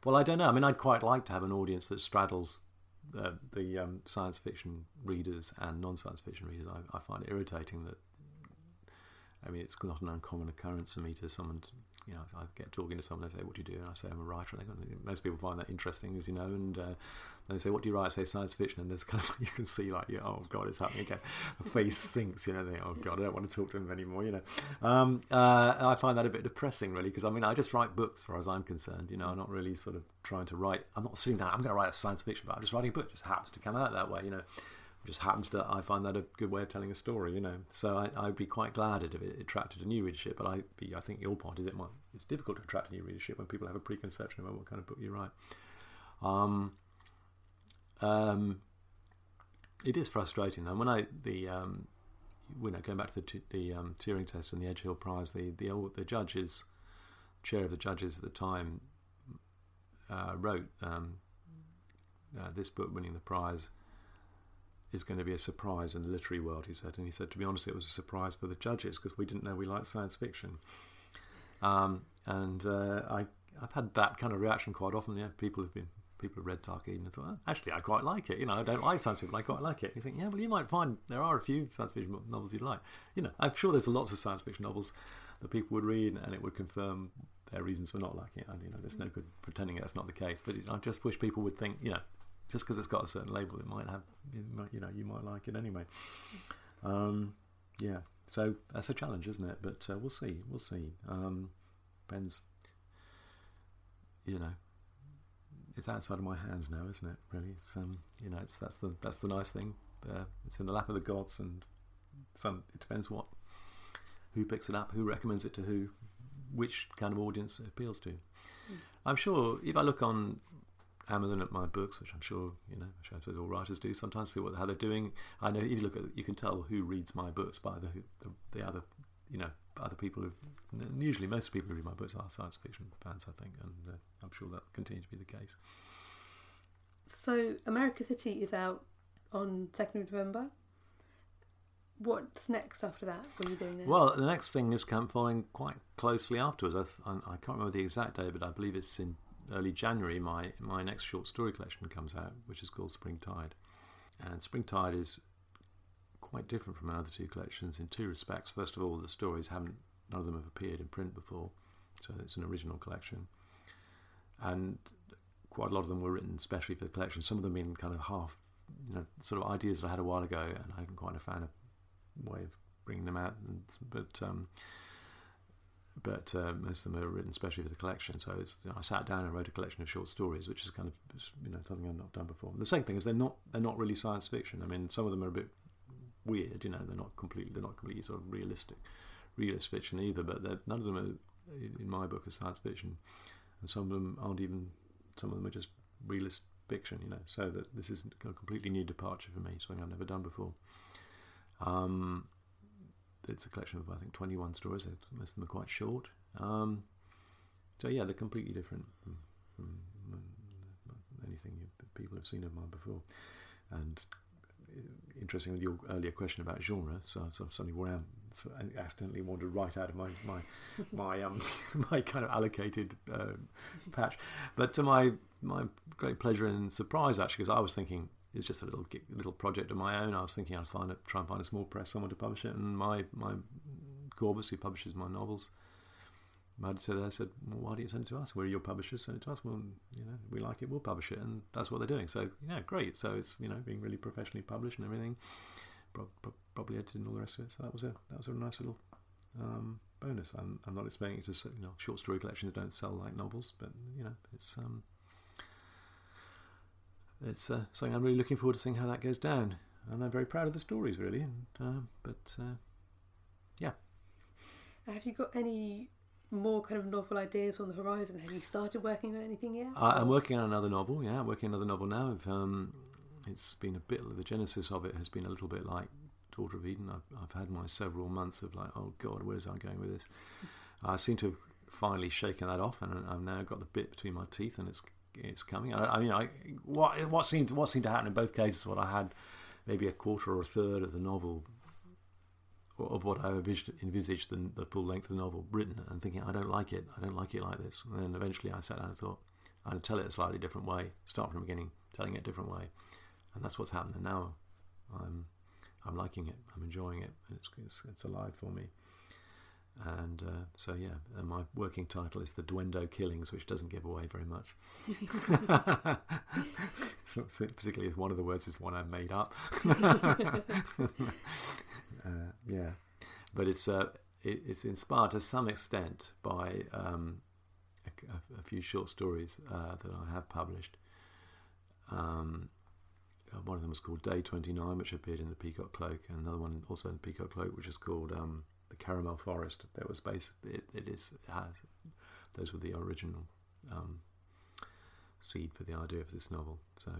Well, I don't know. I mean, I'd quite like to have an audience that straddles the, the um, science fiction readers and non-science fiction readers. I, I, find it irritating that. I mean, it's not an uncommon occurrence for me to someone you know, I get talking to someone, they say, "What do you do?" And I say, "I'm a writer." And they, most people find that interesting, as you know. And uh, they say, "What do you write?" I say, "Science fiction." And there's kind of you can see like, yeah, "Oh God, it's happening again." The face sinks, you know. They, "Oh God, I don't want to talk to them anymore." You know, um, uh, I find that a bit depressing, really, because I mean, I just write books, as far as I'm concerned. You know, I'm not really sort of trying to write. I'm not sitting down. I'm going to write a science fiction, but I'm just writing a book. It just happens to come out that way, you know just happens to I find that a good way of telling a story, you know. So I, I'd be quite glad if it attracted a new readership. But I be, I think your point is it might it's difficult to attract a new readership when people have a preconception about what kind of book you write. Um, um, it is frustrating though. When I the um, you know going back to the t- the um, Turing test and the Edge Hill Prize, the the old, the judges, chair of the judges at the time, uh, wrote um, uh, this book winning the prize is going to be a surprise in the literary world, he said. And he said, to be honest, it was a surprise for the judges because we didn't know we liked science fiction. Um, and uh, I, I've had that kind of reaction quite often. Yeah, people have been people have read Dark Eden and thought, oh, actually, I quite like it. You know, I don't like science fiction, but I quite like it. And you think, yeah, well, you might find there are a few science fiction novels you like. You know, I'm sure there's lots of science fiction novels that people would read, and it would confirm their reasons for not liking it. And you know, there's no good pretending that's not the case. But I just wish people would think, you know, just because it's got a certain label, it might have, you know, you might like it anyway. Um, yeah, so that's a challenge, isn't it? But uh, we'll see. We'll see. Um, depends. You know, it's outside of my hands now, isn't it? Really, it's um, you know, it's that's the that's the nice thing. There, it's in the lap of the gods, and some it depends what who picks it up, who recommends it to who, which kind of audience it appeals to. Mm. I'm sure if I look on Amazon at my books, which I'm sure you know, I'm sure all writers do sometimes, see what how they're doing. I know if you look at, you can tell who reads my books by the the, the other, you know, other people who. Usually, most people who read my books are science fiction fans, I think, and uh, I'm sure that'll continue to be the case. So, America City is out on second of November. What's next after that? What are you doing? Well, the next thing is come following quite closely afterwards. I, I, I can't remember the exact day, but I believe it's in early January, my, my next short story collection comes out, which is called Springtide. And Springtide is quite different from our other two collections in two respects. First of all, the stories haven't, none of them have appeared in print before, so it's an original collection. And quite a lot of them were written especially for the collection. Some of them in kind of half, you know, sort of ideas that I had a while ago, and I haven't quite found a way of bringing them out. And, but um, but uh, most of them are written especially for the collection. So you know, I sat down and wrote a collection of short stories, which is kind of you know something I've not done before. The same thing is they're not they're not really science fiction. I mean, some of them are a bit weird. You know, they're not completely they're not completely sort of realistic realist fiction either. But none of them are in my book are science fiction, and some of them aren't even. Some of them are just realist fiction. You know, so that this is a completely new departure for me, something I've never done before. Um, it's a collection of I think 21 stories. Most of them are quite short. Um, so yeah, they're completely different from, from anything people have seen of mine before. And uh, interesting with your earlier question about genre, so, I've suddenly ran, so I accidentally wandered right out of my my my um my kind of allocated uh, patch. But to my my great pleasure and surprise, actually, because I was thinking it's just a little little project of my own. I was thinking I'd find it, try and find a small press, someone to publish it, and my my Corvus, who publishes my novels, I said, I said, well, why don't you send it to us? We're your publishers, send it to us. Well, you know, we like it, we'll publish it, and that's what they're doing. So, yeah, great. So it's you know being really professionally published and everything, pro- pro- probably edited and all the rest of it. So that was a that was a nice little um, bonus. I'm, I'm not expecting it to, you know, short story collections don't sell like novels, but you know, it's um, it's uh, something I'm really looking forward to seeing how that goes down. And I'm very proud of the stories, really. And, uh, but uh, yeah. Have you got any more kind of novel ideas on the horizon? Have you started working on anything yet? I'm working on another novel. Yeah, I'm working on another novel now. Um, it's been a bit. The genesis of it has been a little bit like Daughter of Eden. I've, I've had my several months of like, oh God, where's I going with this? I seem to have finally shaken that off, and I've now got the bit between my teeth, and it's it's coming. I, I mean, I, what what seemed what seemed to happen in both cases, what I had maybe a quarter or a third of the novel of what I envisaged the, the full length of the novel written, and thinking I don't like it, I don't like it like this. And then eventually I sat down and thought I'd tell it a slightly different way, start from the beginning, telling it a different way, and that's what's happened. And now I'm I'm liking it, I'm enjoying it, it's, it's, it's alive for me. And uh, so, yeah, and my working title is The Dwendo Killings, which doesn't give away very much. so, so particularly as one of the words is one I made up. uh, yeah, but it's uh, it, it's inspired to some extent by um, a, a, few short stories uh, that I have published. Um, uh, one of them was called Day Twenty Nine, which appeared in the Peacock Cloak, and another one also in the Peacock Cloak, which is called um, the caramel forest that was based it, it is it has those were the original um, seed for the idea of this novel. So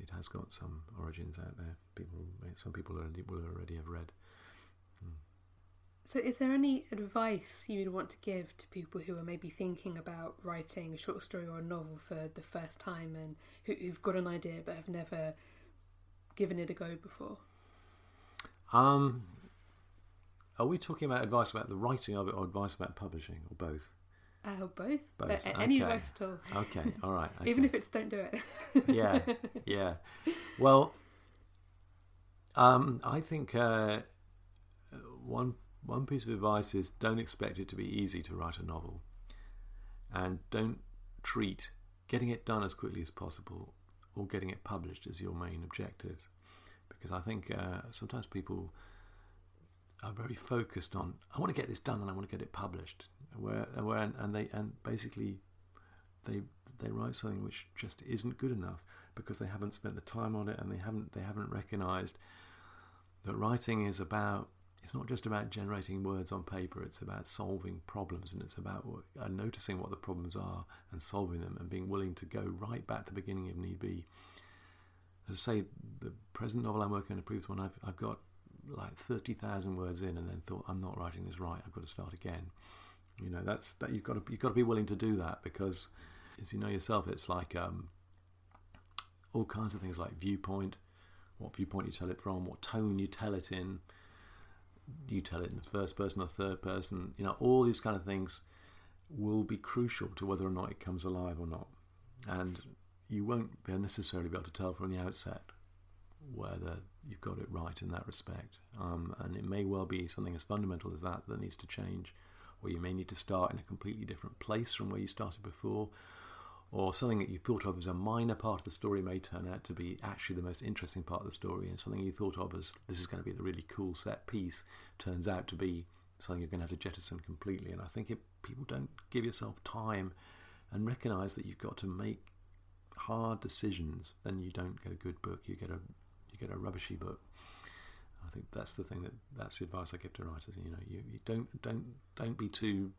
it has got some origins out there. People some people already, will already have read. Hmm. so is there any advice you would want to give to people who are maybe thinking about writing a short story or a novel for the first time and who, who've got an idea but have never given it a go before? Um are we talking about advice about the writing of it or advice about publishing or both? Oh, both. Both. Uh, any okay. advice at all. Okay. All right. Okay. Even if it's don't do it. yeah. Yeah. Well, um, I think uh, one one piece of advice is don't expect it to be easy to write a novel, and don't treat getting it done as quickly as possible or getting it published as your main objective, Because I think uh, sometimes people are very focused on I want to get this done and I want to get it published, where, where and they and basically they they write something which just isn't good enough because they haven't spent the time on it and they haven't they haven't recognised that writing is about it's not just about generating words on paper it's about solving problems and it's about uh, noticing what the problems are and solving them and being willing to go right back to the beginning if need be. As I say the present novel I'm working on a previous one I've, I've got like 30,000 words in and then thought I'm not writing this right I've got to start again. You know that's that you've got to you've got to be willing to do that because as you know yourself it's like um, all kinds of things like viewpoint what viewpoint you tell it from what tone you tell it in you tell it in the first person or third person you know all these kind of things will be crucial to whether or not it comes alive or not. And you won't necessarily be able to tell from the outset whether you've got it right in that respect. Um, and it may well be something as fundamental as that that needs to change, or you may need to start in a completely different place from where you started before, or something that you thought of as a minor part of the story may turn out to be actually the most interesting part of the story, and something you thought of as this is going to be the really cool set piece turns out to be something you're going to have to jettison completely. And I think if people don't give yourself time and recognize that you've got to make hard decisions, then you don't get a good book. You get a get a rubbishy book. I think that's the thing that that's the advice I give to writers. You know, you, you don't don't don't be too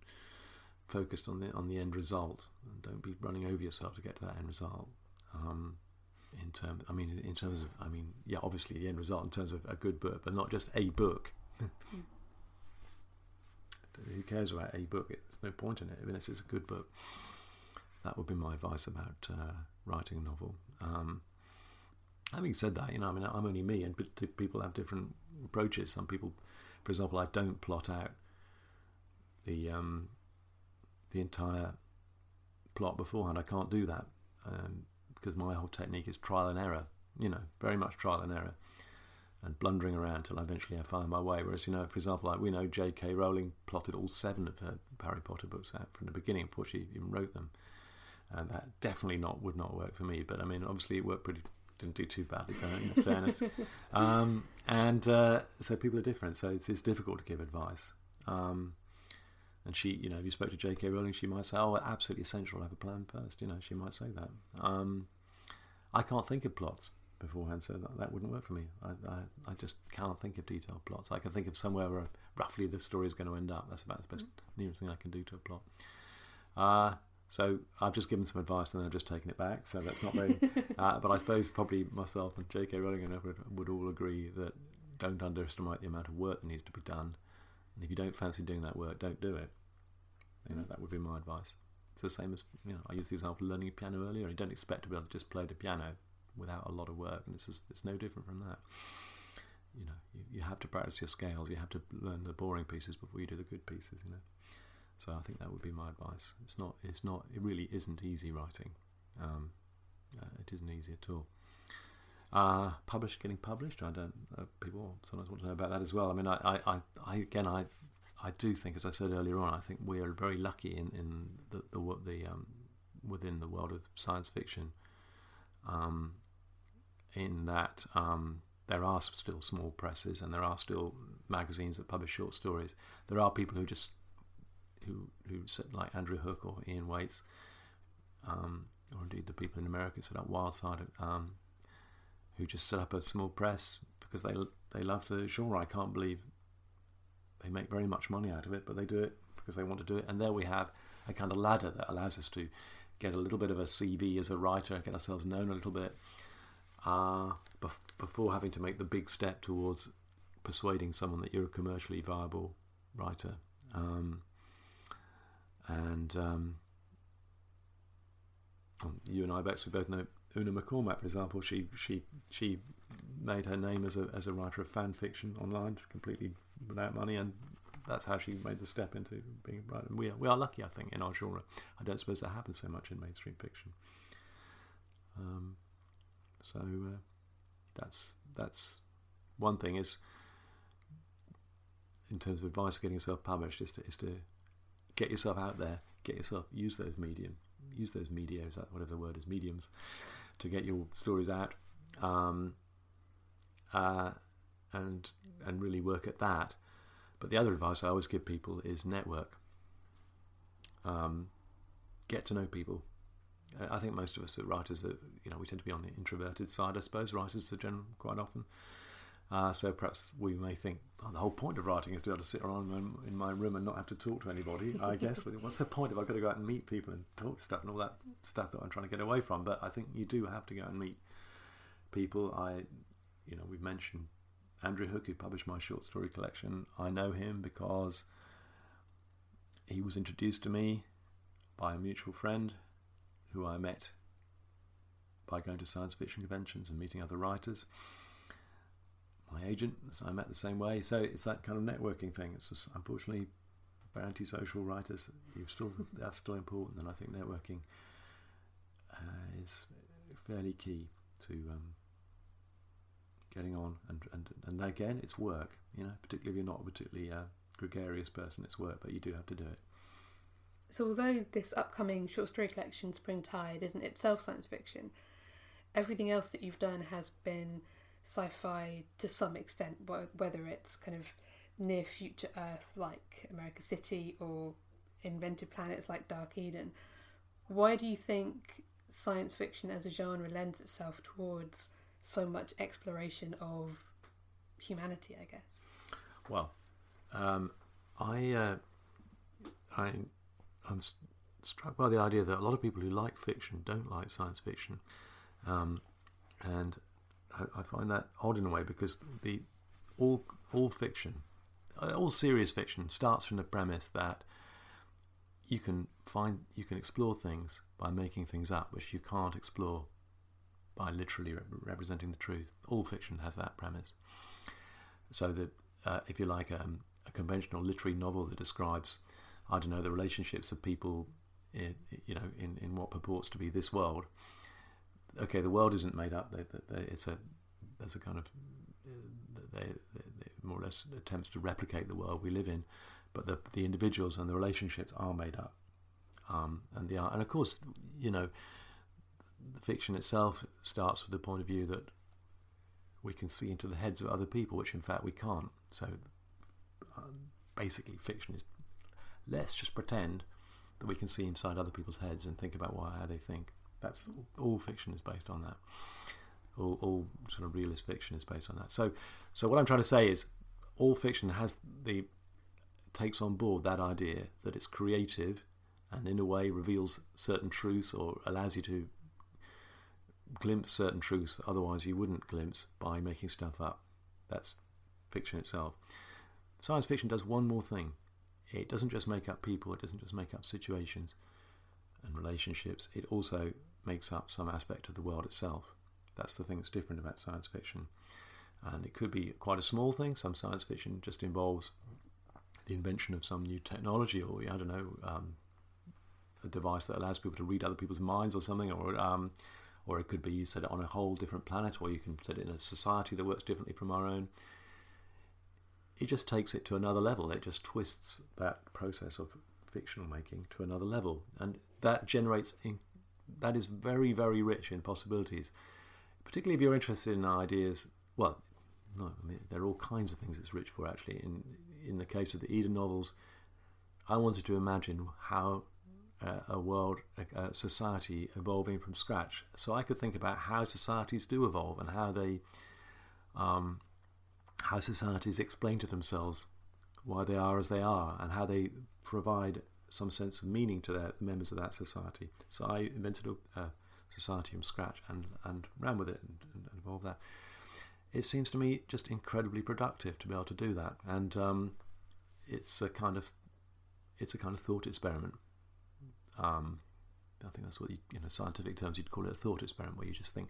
focused on the on the end result, and don't be running over yourself to get to that end result. Um, in terms, I mean, in terms of, I mean, yeah, obviously the end result in terms of a good book, but not just a book. Who cares about a book? There's no point in it unless it's a good book. That would be my advice about uh, writing a novel. Um, having said that, you know, I mean, I'm only me, and people have different approaches. Some people, for example, I don't plot out the um, the entire plot beforehand. I can't do that um, because my whole technique is trial and error. You know, very much trial and error, and blundering around till eventually I find my way. Whereas, you know, for example, like we know J.K. Rowling plotted all seven of her Harry Potter books out from the beginning before she even wrote them, and that definitely not would not work for me. But I mean, obviously, it worked pretty didn't do too badly, in fairness. Um, and uh, so people are different, so it's, it's difficult to give advice. Um, and she, you know, if you spoke to J.K. Rowling, she might say, "Oh, absolutely essential have a plan first. You know, she might say that. Um, I can't think of plots beforehand, so that, that wouldn't work for me. I, I, I, just cannot think of detailed plots. I can think of somewhere where roughly the story is going to end up. That's about the best mm-hmm. nearest thing I can do to a plot. Uh, so I've just given some advice and then I've just taken it back. So that's not very. uh, but I suppose probably myself and J.K. Rowling and would, would all agree that don't underestimate the amount of work that needs to be done. And if you don't fancy doing that work, don't do it. You know that would be my advice. It's the same as you know. I used the example of learning piano earlier. You don't expect to be able to just play the piano without a lot of work, and it's just, it's no different from that. You know, you, you have to practice your scales. You have to learn the boring pieces before you do the good pieces. You know. So I think that would be my advice. It's not. It's not. It really isn't easy writing. Um, uh, it isn't easy at all. Uh, published, getting published. I don't. Uh, people sometimes want to know about that as well. I mean, I, I, I, again, I, I do think, as I said earlier on, I think we are very lucky in in the the, the um, within the world of science fiction. Um, in that um, there are still small presses and there are still magazines that publish short stories. There are people who just who who like Andrew Hook or Ian Whates, um, or indeed the people in America set up Wildside, um, who just set up a small press because they they love the genre. I can't believe they make very much money out of it, but they do it because they want to do it. And there we have a kind of ladder that allows us to get a little bit of a CV as a writer, get ourselves known a little bit, uh, bef- before having to make the big step towards persuading someone that you're a commercially viable writer. Um, and um, you and I, Bex, we both know Una McCormack, for example. She she she made her name as a as a writer of fan fiction online, completely without money, and that's how she made the step into being a writer. And we are we are lucky, I think, in our genre. I don't suppose that happens so much in mainstream fiction. Um, so uh, that's that's one thing is in terms of advice getting yourself published is to, is to get yourself out there, get yourself use those medium, use those media, is that whatever the word is, mediums, to get your stories out, um, uh, and and really work at that. But the other advice I always give people is network. Um, get to know people. I think most of us writers are, you know, we tend to be on the introverted side, I suppose. Writers are general quite often. Uh, so perhaps we may think oh, the whole point of writing is to be able to sit around in my room and not have to talk to anybody. I guess what's the point if I've got to go out and meet people and talk stuff and all that stuff that I'm trying to get away from? But I think you do have to go and meet people. I, you know, we've mentioned Andrew Hook, who published my short story collection. I know him because he was introduced to me by a mutual friend who I met by going to science fiction conventions and meeting other writers my agent, I met the same way. So it's that kind of networking thing. It's just, unfortunately for antisocial writers, you still that's still important, and I think networking uh, is fairly key to um, getting on. And, and and again, it's work. You know, particularly if you're not a particularly uh, gregarious person, it's work, but you do have to do it. So although this upcoming short story collection, Spring Tide, isn't itself science fiction, everything else that you've done has been sci-fi to some extent, whether it's kind of near future Earth like America City or invented planets like Dark Eden. Why do you think science fiction as a genre lends itself towards so much exploration of humanity? I guess. Well, um, I, uh, I, I'm st- struck by the idea that a lot of people who like fiction don't like science fiction, um, and I, find that odd in a way because the all all fiction, uh, all serious fiction starts from the premise that you can find you can explore things by making things up, which you can't explore by literally representing the truth. All fiction has that premise. So that uh, if you like um, a conventional literary novel that describes, I don't know, the relationships of people, in, you know, in, in what purports to be this world, okay, the world isn't made up. They, they, they, it's a there's a kind of they, they, more or less attempts to replicate the world we live in, but the the individuals and the relationships are made up, um, and the and of course you know the fiction itself starts with the point of view that we can see into the heads of other people, which in fact we can't. So um, basically, fiction is let's just pretend that we can see inside other people's heads and think about why how they think. That's all fiction is based on that. All, all sort of realist fiction is based on that. So, so what I'm trying to say is, all fiction has the takes on board that idea that it's creative, and in a way reveals certain truths or allows you to glimpse certain truths otherwise you wouldn't glimpse by making stuff up. That's fiction itself. Science fiction does one more thing. It doesn't just make up people, it doesn't just make up situations and relationships, it also makes up some aspect of the world itself. That's the thing that's different about science fiction. And it could be quite a small thing. Some science fiction just involves the invention of some new technology, or I don't know, um, a device that allows people to read other people's minds, or something, or um, or it could be you set it on a whole different planet, or you can set it in a society that works differently from our own. It just takes it to another level. It just twists that process of fictional making to another level, and that generates that is very very rich in possibilities particularly if you're interested in ideas. Well, no, I mean, there are all kinds of things it's rich for. Actually, in in the case of the Eden novels, I wanted to imagine how uh, a world, a, a, society evolving from scratch. So I could think about how societies do evolve and how they, um, how societies explain to themselves why they are as they are and how they provide some sense of meaning to their members of that society. So I invented a, society from scratch and, and ran with it and, and evolved that. It seems to me just incredibly productive to be able to do that, and um, it's a kind of it's a kind of thought experiment. Um, I think that's what you, in scientific terms you'd call it a thought experiment, where you just think,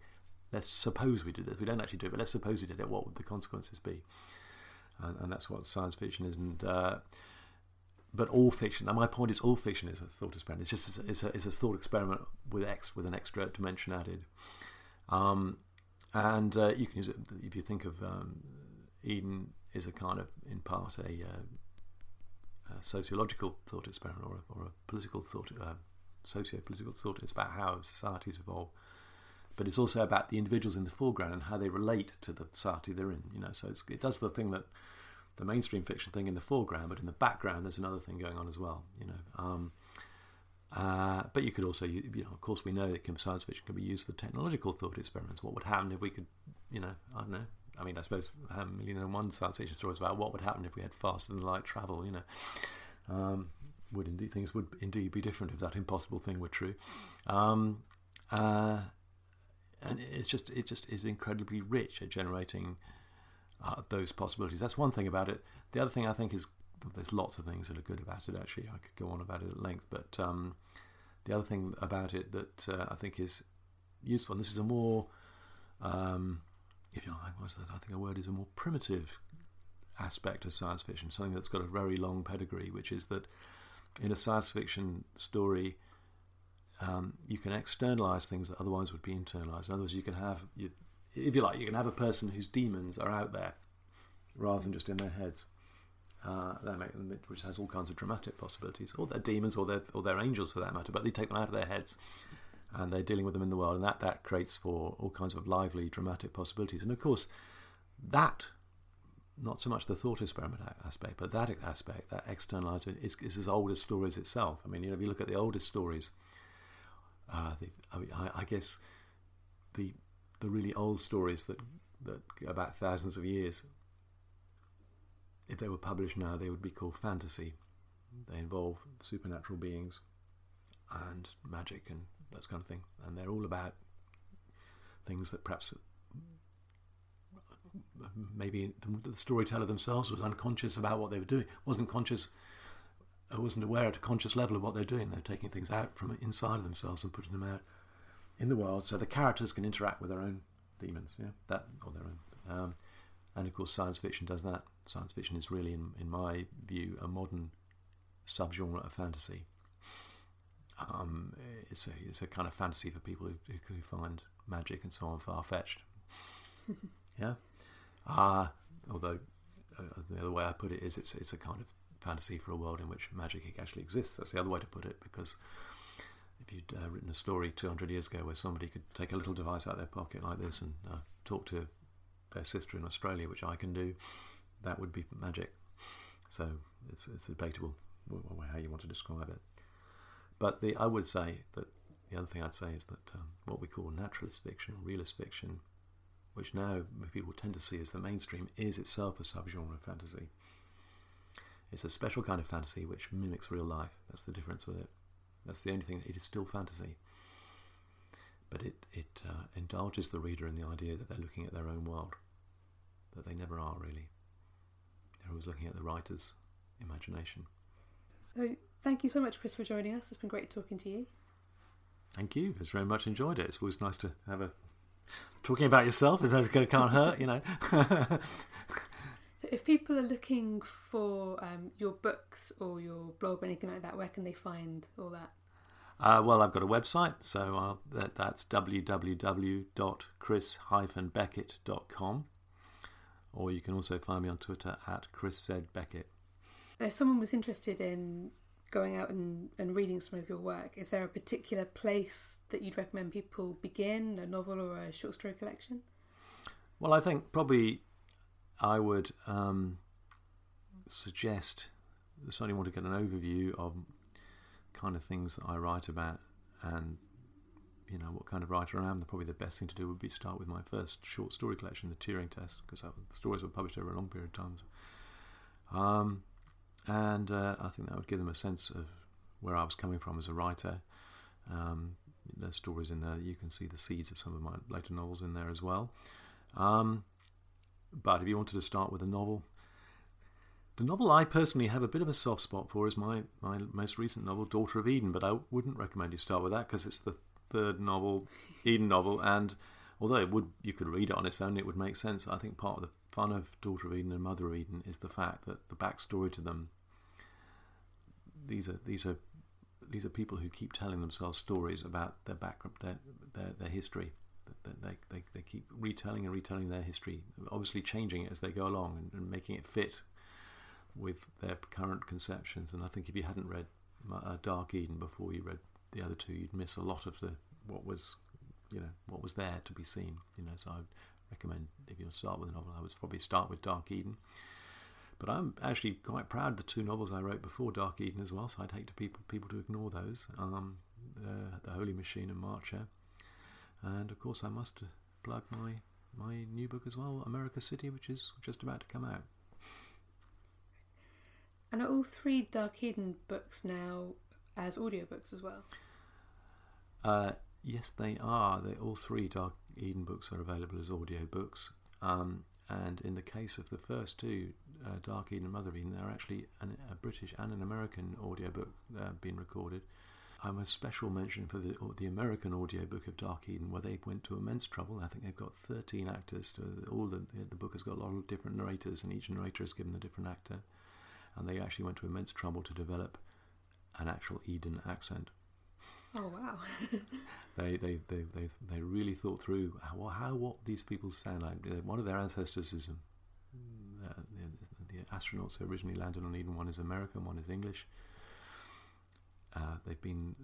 let's suppose we did this. We don't actually do it, but let's suppose we did it. What would the consequences be? And, and that's what science fiction is. And uh, but all fiction. And my point is, all fiction is a thought experiment. It's just it's a, it's a thought experiment with X with an extra dimension added. Um, and uh, you can use it if you think of um, Eden. is a kind of, in part, a, uh, a sociological thought experiment or a, or a political thought, uh, socio-political thought. It's about how societies evolve, but it's also about the individuals in the foreground and how they relate to the society they're in. You know, so it does the thing that the mainstream fiction thing in the foreground, but in the background, there's another thing going on as well. You know. Um, uh, but you could also, you, know, of course, we know that science fiction can be used for technological thought experiments. What would happen if we could, you know, I don't know. I mean, I suppose a million and one science fiction stories about what would happen if we had faster than light travel. You know, um, would indeed things would indeed be different if that impossible thing were true. Um, uh, and it's just it just is incredibly rich at generating uh, those possibilities. That's one thing about it. The other thing I think is there's lots of things that are good about it. Actually, I could go on about it at length, but um, the other thing about it that uh, I think is useful, and this is a more, um, if you like, what's that? I think a word is a more primitive aspect of science fiction, something that's got a very long pedigree, which is that in a science fiction story, um, you can externalize things that otherwise would be internalized. In other words, you can have, you, if you like, you can have a person whose demons are out there rather than just in their heads. Uh, make them, which has all kinds of dramatic possibilities, or they're demons, or they're or they're angels for that matter. But they take them out of their heads, and they're dealing with them in the world, and that that creates for all kinds of lively, dramatic possibilities. And of course, that not so much the thought experiment aspect, but that aspect, that externalizing, is, is as old as stories itself. I mean, you know, if you look at the oldest stories, uh, the, I, I, guess the the really old stories that that go back thousands of years if they were published now, they would be called fantasy. They involve supernatural beings and magic and that kind of thing, and they're all about things that perhaps maybe the, storyteller themselves was unconscious about what they were doing, wasn't conscious, wasn't aware at a conscious level of what they're doing. They're taking things out from inside of themselves and putting them out in the world, so the characters can interact with their own demons, yeah, that or their own. Um, and of course, science fiction does that. Science fiction is really, in, in my view, a modern subgenre of fantasy. Um, it's a it's a kind of fantasy for people who, who find magic and so on far fetched. yeah. Uh, although uh, the other way I put it is it's it's a kind of fantasy for a world in which magic actually exists. That's the other way to put it because if you'd uh, written a story 200 years ago where somebody could take a little device out of their pocket like this and uh, talk to their sister in Australia, which I can do, that would be magic. So it's, it's debatable how you want to describe it. But the, I would say that the other thing I'd say is that um, what we call naturalist fiction realist fiction, which now people tend to see as the mainstream, is itself a subgenre of fantasy. It's a special kind of fantasy which mimics real life. That's the difference with it. That's the only thing. It is still fantasy but it, it uh, indulges the reader in the idea that they're looking at their own world, that they never are really. They're always looking at the writer's imagination. So, thank you so much, Chris, for joining us. It's been great talking to you. Thank you. It's very much enjoyed it. It's always nice to have a talking about yourself. It can't hurt, you know. if people are looking for um, your books or your blog or anything like that, where can they find all that? Uh, well, I've got a website, so uh, that, that's www.chris-beckett.com. Or you can also find me on Twitter at Chris Z Beckett. If someone was interested in going out and, and reading some of your work, is there a particular place that you'd recommend people begin, a novel or a short story collection? Well, I think probably I would um, suggest certainly want to get an overview of kind of things that I write about and you know what kind of writer I am, probably the best thing to do would be start with my first short story collection, the Turing Test, because the stories were published over a long period of time. Um, and uh, I think that would give them a sense of where I was coming from as a writer. Um, there's stories in there. You can see the seeds of some of my later novels in there as well. Um, but if you wanted to start with a novel, the novel I personally have a bit of a soft spot for is my, my most recent novel, Daughter of Eden, but I wouldn't recommend you start with that because it's the third novel, Eden novel, and although it would you could read it on its own, it would make sense. I think part of the fun of Daughter of Eden and Mother of Eden is the fact that the backstory to them. These are these are these are people who keep telling themselves stories about their background, their their, their history, they, they, they keep retelling and retelling their history, obviously changing it as they go along and, and making it fit with their current conceptions. And I think if you hadn't read uh, Dark Eden before you read the other two, you'd miss a lot of the what was, you know, what was there to be seen. You know, so I'd recommend if you start with a novel, I would probably start with Dark Eden. But I'm actually quite proud of the two novels I wrote before Dark Eden as well. So I'd hate to people people to ignore those. Um, uh, the Holy Machine and Marcher, and of course I must plug my my new book as well, America City, which is just about to come out. And are all three Dark Eden books now as audiobooks as well? Uh, yes, they are. They, all three Dark Eden books are available as audiobooks. Um, and in the case of the first two, uh, Dark Eden and Mother Eden, they're actually an, a British and an American audiobook uh, being recorded. I'm a special mention for the the American audiobook of Dark Eden, where they went to immense trouble. I think they've got 13 actors. To, all the the book has got a lot of different narrators, and each narrator is given a different actor and they actually went to immense trouble to develop an actual Eden accent. Oh wow! they, they, they, they, they really thought through how, how what these people sound like. One of their ancestors is um, uh, the, the, astronauts who originally landed on Eden. One is American, one is English. Uh, they've been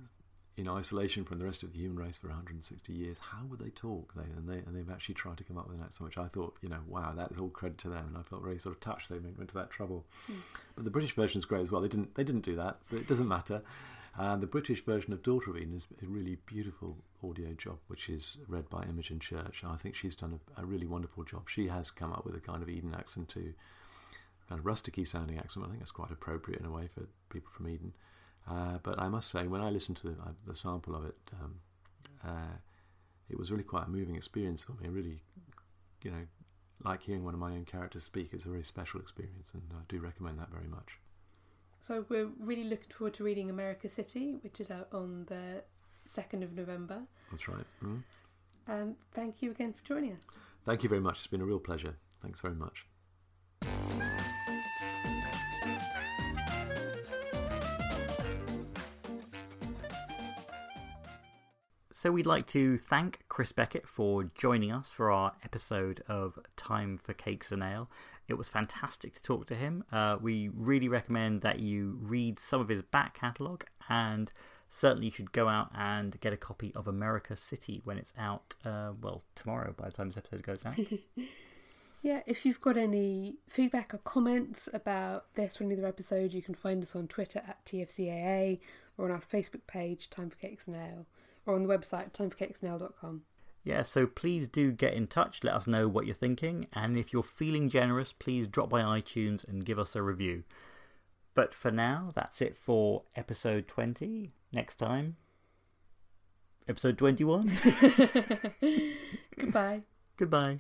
in isolation from the rest of the human race for 160 years. How would they talk? They and they and they've actually tried to come up with an accent, which I thought, you know, wow, that's all credit to them, and I felt very sort of touched they went to that trouble. Mm. But the British version is great as well. They didn't they didn't do that, but it doesn't matter. And the British version of Daughter of Eden is a really beautiful audio job, which is read by Imogen Church. I think she's done a, a really wonderful job. She has come up with a kind of Eden accent too, kind of rusticy sounding accent. I think that's quite appropriate in a way for people from Eden. Uh, but I must say, when I listened to the, uh, the sample of it, um, uh, it was really quite a moving experience for me. I really, you know, like hearing one of my own characters speak. It's a very special experience, and I do recommend that very much. So we're really looking forward to reading America City, which is out on the second of November. That's right. Mm. Um, thank you again for joining us. Thank you very much. It's been a real pleasure. Thanks very much. So we'd like to thank Chris Beckett for joining us for our episode of Time for Cakes and Ale. It was fantastic to talk to him. Uh, we really recommend that you read some of his back catalogue and certainly you should go out and get a copy of America City when it's out, uh, well, tomorrow by the time this episode goes out. yeah, if you've got any feedback or comments about this or any other episode, you can find us on Twitter at TFCAA or on our Facebook page, Time for Cakes and Ale or on the website timeforcakesandale.com. Yeah, so please do get in touch, let us know what you're thinking, and if you're feeling generous, please drop by iTunes and give us a review. But for now, that's it for episode 20. Next time, episode 21. Goodbye. Goodbye.